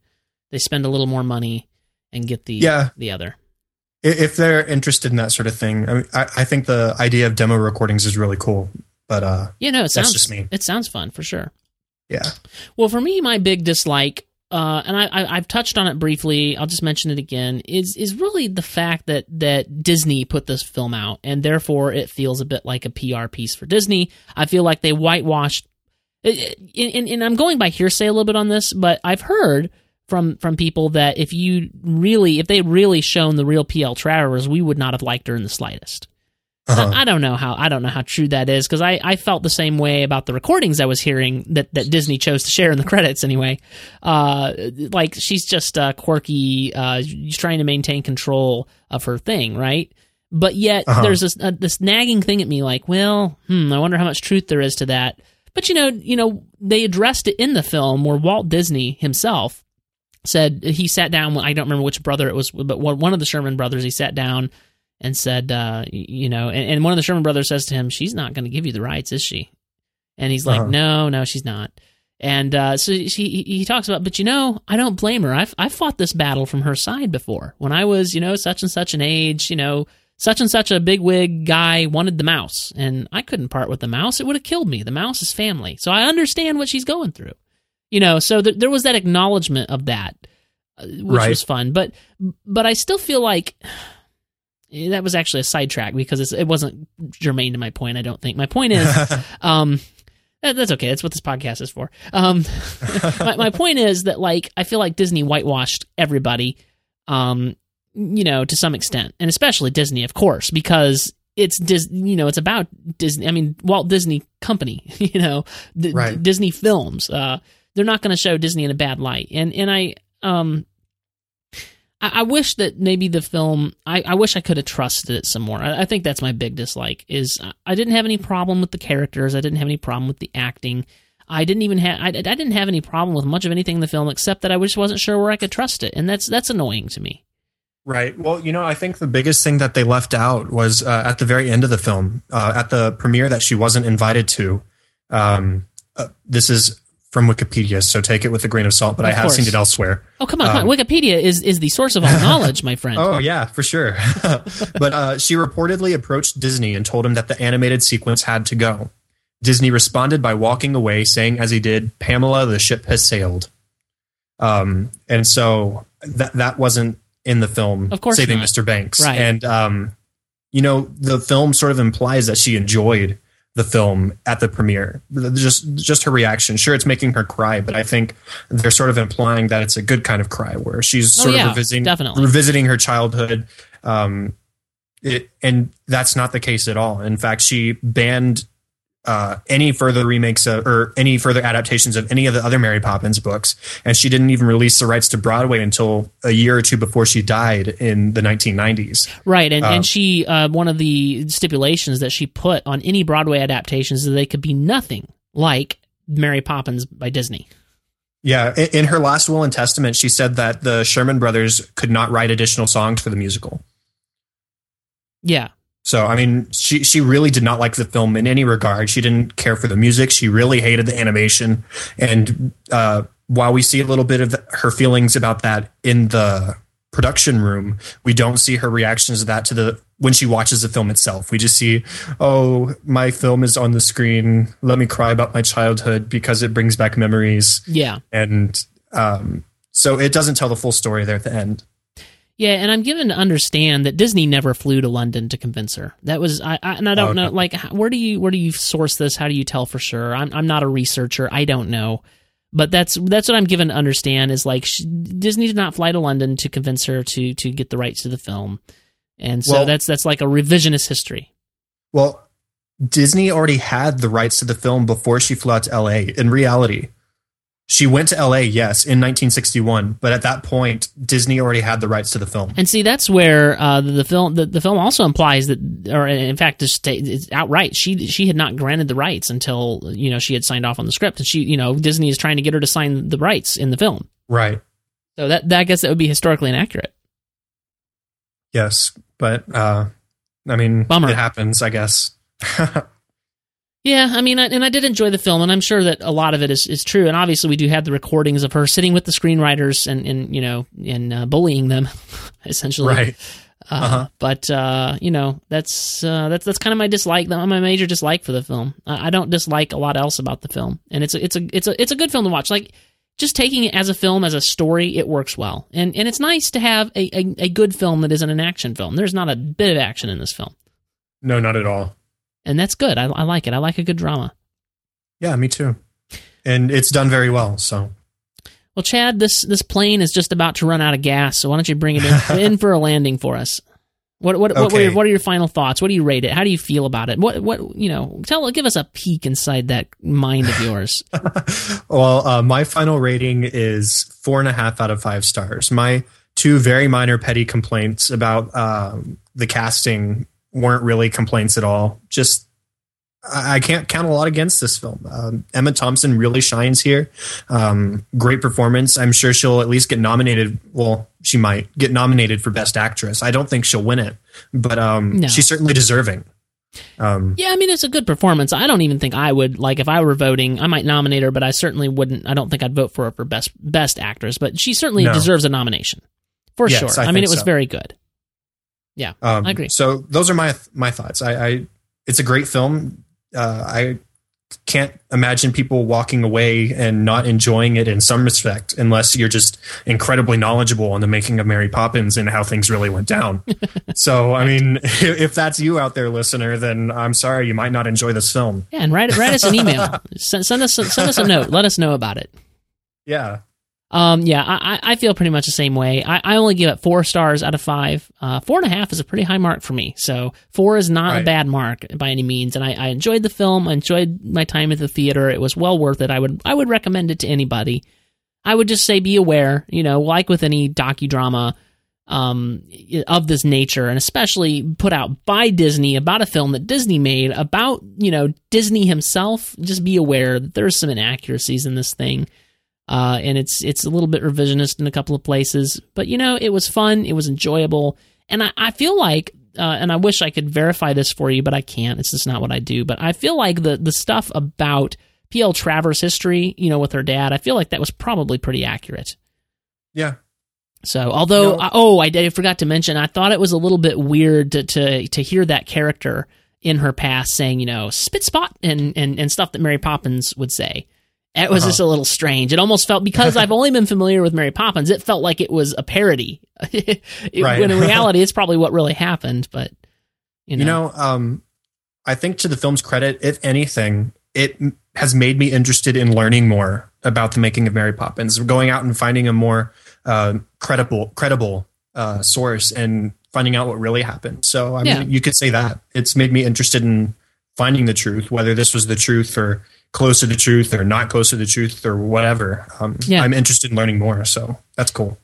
spend a little more money and get the Yeah. the other. If they're interested in that sort of thing, I, mean, I, I think the idea of demo recordings is really cool. But uh, Yeah, no, it That's sounds just me. it sounds fun for sure. yeah, Well, for me, my big dislike uh, and I, I've touched on it briefly. I'll just mention it again. Is is really the fact that that Disney put this film out, and therefore it feels a bit like a PR piece for Disney. I feel like they whitewashed. And, and I'm going by hearsay a little bit on this, but I've heard from from people that if you really, if they really shown the real PL Travers, we would not have liked her in the slightest. Uh-huh. I, don't know how I don't know how true that is because I, I felt the same way about the recordings I was hearing that, that Disney chose to share in the credits anyway. Uh, like she's just uh, quirky, uh, she's trying to maintain control of her thing, right? But yet Uh-huh. there's this uh, this nagging thing at me, like, well, hmm, I wonder how much truth there is to that. But you know, you know, they addressed it in the film where Walt Disney himself said he sat down. I don't remember which brother it was, but one of the Sherman brothers. He sat down and said, uh, you know, and, and one of the Sherman brothers says to him, "She's not going to give you the rights, is she?" And he's like, Uh-huh. "No, no, she's not." And uh, so she, he he talks about, but you know, I don't blame her. I've I fought this battle from her side before. When I was, you know, such and such an age, you know, such and such a big wig guy wanted the mouse, and I couldn't part with the mouse. It would have killed me. The mouse is family, so I understand what she's going through. You know, so th- there was that acknowledgement of that, uh, which Right. was fun. But but I still feel like that was actually a sidetrack because it's, it wasn't germane to my point. I don't think my point is, um, that, that's okay. That's what this podcast is for. Um, my, my point is that like I feel like Disney whitewashed everybody, um, you know, to some extent, and especially Disney, of course, because it's Dis, you know, it's about Disney. I mean, Walt Disney Company, you know, D- Right. Disney films. Uh, they're not going to show Disney in a bad light, and and I um. I I wish that maybe the film. I, I wish I could have trusted it some more. I, I think that's my big dislike. Is I- didn't have any problem with the characters. I didn't have any problem with the acting. I didn't even have. I, I didn't have any problem with much of anything in the film except that I just wasn't sure where I could trust it, and that's that's annoying to me. Right. Well, you know, I think the biggest thing that they left out was uh, at the very end of the film, uh, at the premiere that she wasn't invited to. Um, uh, this is from Wikipedia, so take it with a grain of salt, but Of I have course. seen it elsewhere. Oh come on, come on. Wikipedia is is the source of all knowledge, my friend. Um, Oh yeah, for sure. but uh, she reportedly approached Disney and told him that the animated sequence had to go. Disney responded by walking away, saying as he did, "Pamela, the ship has sailed." Um, and so that that wasn't in the film. Of course saving not. Mr. Banks. Right. And um, you know, the film sort of implies that she enjoyed the film at the premiere. Just just her reaction. Sure, it's making her cry, but I think they're sort of implying that it's a good kind of cry, where she's Oh, sort yeah, of revisiting definitely. revisiting her childhood. Um, it, and that's not the case at all. In fact, she banned uh, any further remakes of, or any further adaptations of any of the other Mary Poppins books, and she didn't even release the rights to Broadway until a year or two before she died in the 1990s. Right, and, Um, and she uh, one of the stipulations that she put on any Broadway adaptations is that they could be nothing like Mary Poppins by Disney. Yeah, in, in her last will and testament, she said that the Sherman Brothers could not write additional songs for the musical. Yeah, So, I mean, she she really did not like the film in any regard. She didn't care for the music. She really hated the animation. And uh, while we see a little bit of the, her feelings about that in the production room, we don't see her reactions to that to the when she watches the film itself. We just see, oh, my film is on the screen. Let me cry about my childhood because it brings back memories. yeah, And um, so it doesn't tell the full story there at the end. Yeah. And I'm given to understand that Disney never flew to London to convince her. That was I, I and I don't Oh, know like where do you where do you source this? How do you tell for sure? I'm I'm not a researcher. I don't know. But that's that's what I'm given to understand is like she, Disney did not fly to London to convince her to to get the rights to the film, and so Well- that's that's like a revisionist history. Well, Disney already had the rights to the film before she flew out to LA. In reality, she went to LA, yes, in 1961, but at that point, Disney already had the rights to the film. And see, that's where uh, the, the film the, the film also implies that, or in fact, just it's outright she she had not granted the rights until you know she had signed off on the script, and she you know Disney is trying to get her to sign the rights in the film. Right. So that, that I guess that would be historically inaccurate. Yes, but uh, I mean, Bummer. it happens, I guess. Yeah, I mean, I, and I did enjoy the film, and I'm sure that a lot of it is, is true. And obviously, we do have the recordings of her sitting with the screenwriters and, and you know, and uh, bullying them, essentially. right. Uh, Uh-huh. But uh, you know, that's uh, that's that's kind of my dislike, my major dislike for the film. I, I don't dislike a lot else about the film, and it's a, it's a it's a it's a good film to watch. Like just taking it as a film, as a story, it works well. And and it's nice to have a, a, a good film that isn't an action film. There's not a bit of action in this film. No, not at all. And that's good. I, I like it. I like a good drama. Yeah, me too. And it's done very well. So Well, Chad, this this plane is just about to run out of gas, so why don't you bring it in, in for a landing for us? What what what, were your, what are your final thoughts? What do you rate it? How do you feel about it? What what you know? Tell give us a peek inside that mind of yours. Well, uh, my final rating is four and a half out of five stars. My two very minor petty complaints about um, the casting weren't really complaints at all. Just I can't count a lot against this film. Um, Emma Thompson really shines here. Um, great performance. I'm sure she'll at least get nominated. Well, she might get nominated for Best Actress. I don't think she'll win it, but um, No. she's certainly deserving. Um, Yeah, I mean it's a good performance. I don't even think I would like if I were voting. I might nominate her, but I certainly wouldn't. I don't think I'd vote for her for best best actress. But she certainly No. deserves a nomination for Yes, sure. I I, mean it was so. very good. Yeah, Um, I agree. So those are my my thoughts. I, I it's a great film. Uh, I can't imagine people walking away and not enjoying it in some respect, unless you're just incredibly knowledgeable on the making of Mary Poppins and how things really went down. so, I mean, if that's you out there, listener, then I'm sorry, you might not enjoy this film. Yeah, and write write us an email. send, send us send us a note. Let us know about it. Yeah, Um, yeah, I, I feel pretty much the same way. I, I only give it four stars out of five. Uh, four and a half is a pretty high mark for me. So four is not a bad mark by any means. And I, I enjoyed the film. I enjoyed my time at the theater. It was well worth it. I would I would recommend it to anybody. I would just say be aware. You know, like with any docudrama um, of this nature, and especially put out by Disney about a film that Disney made about you know Disney himself. Just be aware that there's some inaccuracies in this thing uh, and it's it's a little bit revisionist in a couple of places. But you know, it was fun, it was enjoyable, and I, I feel like, uh, and I wish I could verify this for you, but I can't. It's just not what I do. But I feel like the the stuff about P.L. Travers' history, you know, with her dad, I feel like that was probably pretty accurate. yeah, So, although, No. I- oh, I, did- I forgot to mention, I thought it was a little bit weird to to, to hear that character in her past saying, you know, spit spot and, and, and stuff that Mary Poppins would say. It was Uh-huh. just a little strange. It almost felt because I've only been familiar with Mary Poppins, it felt like it was a parody. It- Right. When in reality, it's probably what really happened. But you know, You know, um, I think to the film's credit, if anything, it has made me interested in learning more about the making of Mary Poppins, going out and finding a more uh, credible, credible uh, source and finding out what really happened. So, I mean, Yeah. you could say that it's made me interested in finding the truth, whether this was the truth or close to the truth or not close to the truth or whatever. Um, Yeah. I'm interested in learning more. So that's cool.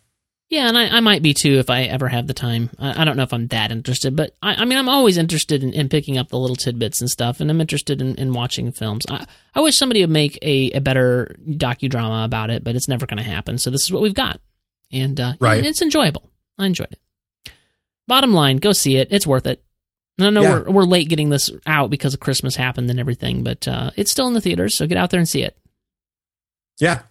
Yeah, and I, I might be too if I ever have the time. I, I don't know if I'm that interested, but I, I mean, I'm always interested in, in picking up the little tidbits and stuff, and I'm interested in, in watching films. I, I wish somebody would make a, a better docudrama about it, but it's never going to happen. So this is what we've got, and uh, Right. it's enjoyable. I enjoyed it. Bottom line, go see it. It's worth it. And no, Yeah. we're we're late getting this out because of Christmas happened and everything, but uh, it's still in the theaters, so get out there and see it. Yeah.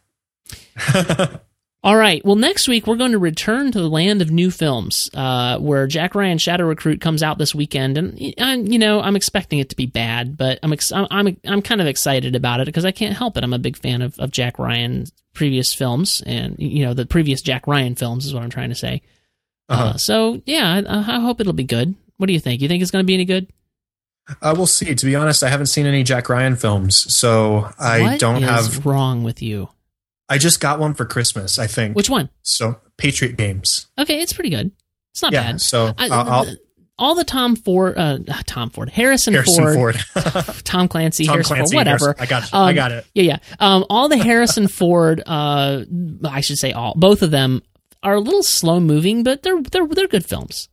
All right. Well, next week we're going to return to the land of new films, uh, where Jack Ryan Shadow Recruit comes out this weekend, and I, you know I'm expecting it to be bad, but I'm ex- I'm I'm, I'm kind of excited about it because I can't help it. I'm a big fan of, of Jack Ryan's previous films, and you know the previous Jack Ryan films is what I'm trying to say. uh Uh-huh. so yeah, I, I hope it'll be good. What do you think? You think it's going to be any good? Uh, we'll see. To be honest, I haven't seen any Jack Ryan films, so I What don't is have. wrong with you. I just got one for Christmas, I think. Which one? So Patriot Games. Okay, it's pretty good. It's not yeah. bad. So I- I'll, I'll, all the Tom Ford, uh, Tom Ford, Harrison, Harrison Ford, Ford. Tom Clancy, Tom Harrison Clancy, Ford, whatever. Harrison- I got it. I Um, got it. Yeah, yeah. Um, all the Harrison Ford, uh, I should say all, both of them are a little slow moving, but they're they're they're good films.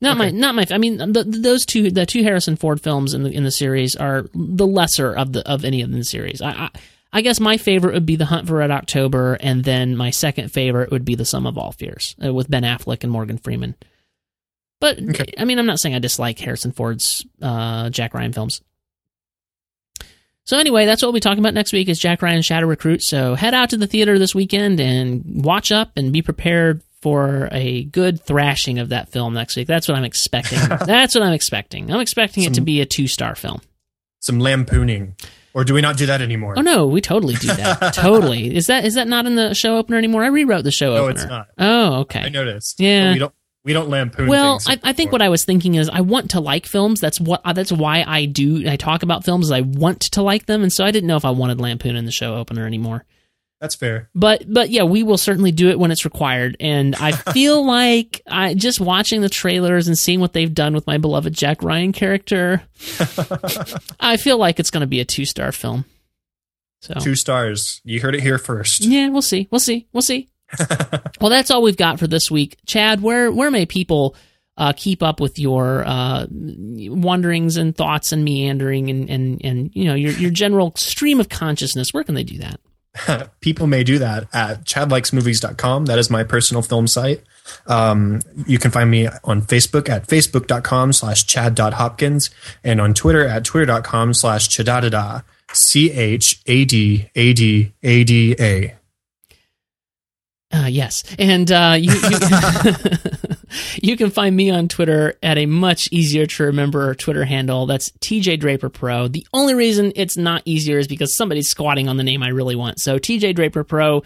Not my, Okay. not my. I mean, the, those two, the two Harrison Ford films in the in the series are the lesser of the of any of the series. I, I, I guess my favorite would be The Hunt for Red October, and then my second favorite would be The Sum of All Fears uh, with Ben Affleck and Morgan Freeman. But Okay. I mean, I'm not saying I dislike Harrison Ford's uh, Jack Ryan films. So anyway, that's what we'll be talking about next week is Jack Ryan Shadow Recruit. So head out to the theater this weekend and watch up and be prepared for a good thrashing of that film next week. That's what I'm expecting. that's what I'm expecting. I'm expecting it to be a two star film. Some lampooning Or do we not do that anymore? Oh no, we totally do that. totally. Is that is that not in the show opener anymore? I rewrote the show No, opener. it's not. Oh, okay. I noticed. Yeah. But We don't we don't lampoon Well, I, I think what I was thinking is I want to like films. That's what uh, that's why I do. I talk about films. Is I want to like them, and so I didn't know if I wanted Lampoon in the show opener anymore. That's fair. But but yeah, we will certainly do it when it's required. And I feel like I just watching the trailers and seeing what they've done with my beloved Jack Ryan character. I feel like it's going to be a two star film. So Two stars. You heard it here first. yeah, we'll see. We'll see. We'll see. well, that's all we've got for this week. Chad, where where may people uh, keep up with your uh, wanderings and thoughts and meandering and, and, and you know your your general stream of consciousness? Where can they do that? People may do that at chadlikesmovies.com. That is my personal film site. Um, you can find me on Facebook at facebook.com slash chad.hopkins and on Twitter at twitter.com slash chadadada. C H A D A D A D A. Uh, yes, and uh, you you, you can find me on Twitter at a much easier to remember Twitter handle. That's TJ Draper Pro. The only reason it's not easier is because somebody's squatting on the name I really want. So TJ Draper Pro.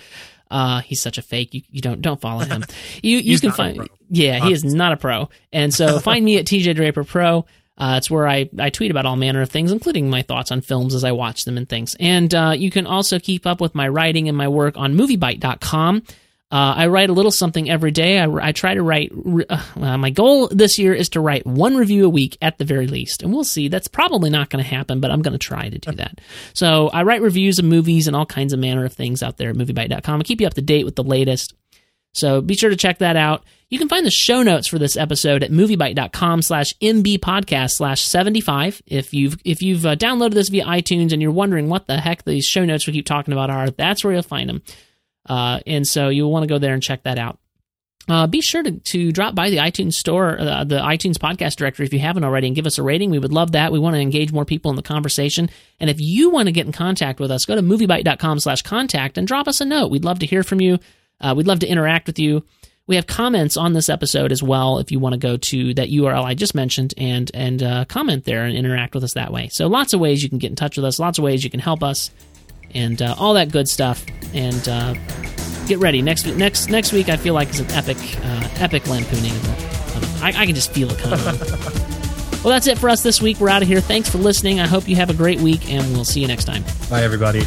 Uh, he's such a fake. You, you don't don't follow him. You you He's can not a find pro. yeah he is not a pro. And so find me at TJ Draper Pro. Uh, it's where I, I tweet about all manner of things, including my thoughts on films as I watch them and things. And uh, you can also keep up with my writing and my work on MovieByte.com. Uh, I write a little something every day. I, I try to write. Uh, my goal this year is to write one review a week at the very least, and we'll see. That's probably not going to happen, but I'm going to try to do that. So I write reviews of movies and all kinds of manner of things out there at MovieByte.com. I keep you up to date with the latest. So be sure to check that out. You can find the show notes for this episode at moviebyte.com slash mbpodcast slash 75. If you've, if you've uh, downloaded this via iTunes and you're wondering what the heck these show notes we keep talking about are, that's where you'll find them. Uh, and so you'll want to go there and check that out. Uh, be sure to, to drop by the iTunes store, uh, the iTunes podcast directory if you haven't already, and give us a rating. We would love that. We want to engage more people in the conversation. And if you want to get in contact with us, go to moviebyte.com slash contact and drop us a note. We'd love to hear from you. Uh, we'd love to interact with you. We have comments on this episode as well. If you want to go to that URL I just mentioned and and uh, comment there and interact with us that way. So lots of ways you can get in touch with us. Lots of ways you can help us, and uh, all that good stuff. And uh, get ready next week. Next next week, I feel like is an epic uh, epic lampooning. I, I can just feel it coming. well, that's it for us this week. We're out of here. Thanks for listening. I hope you have a great week, and we'll see you next time. Bye, everybody.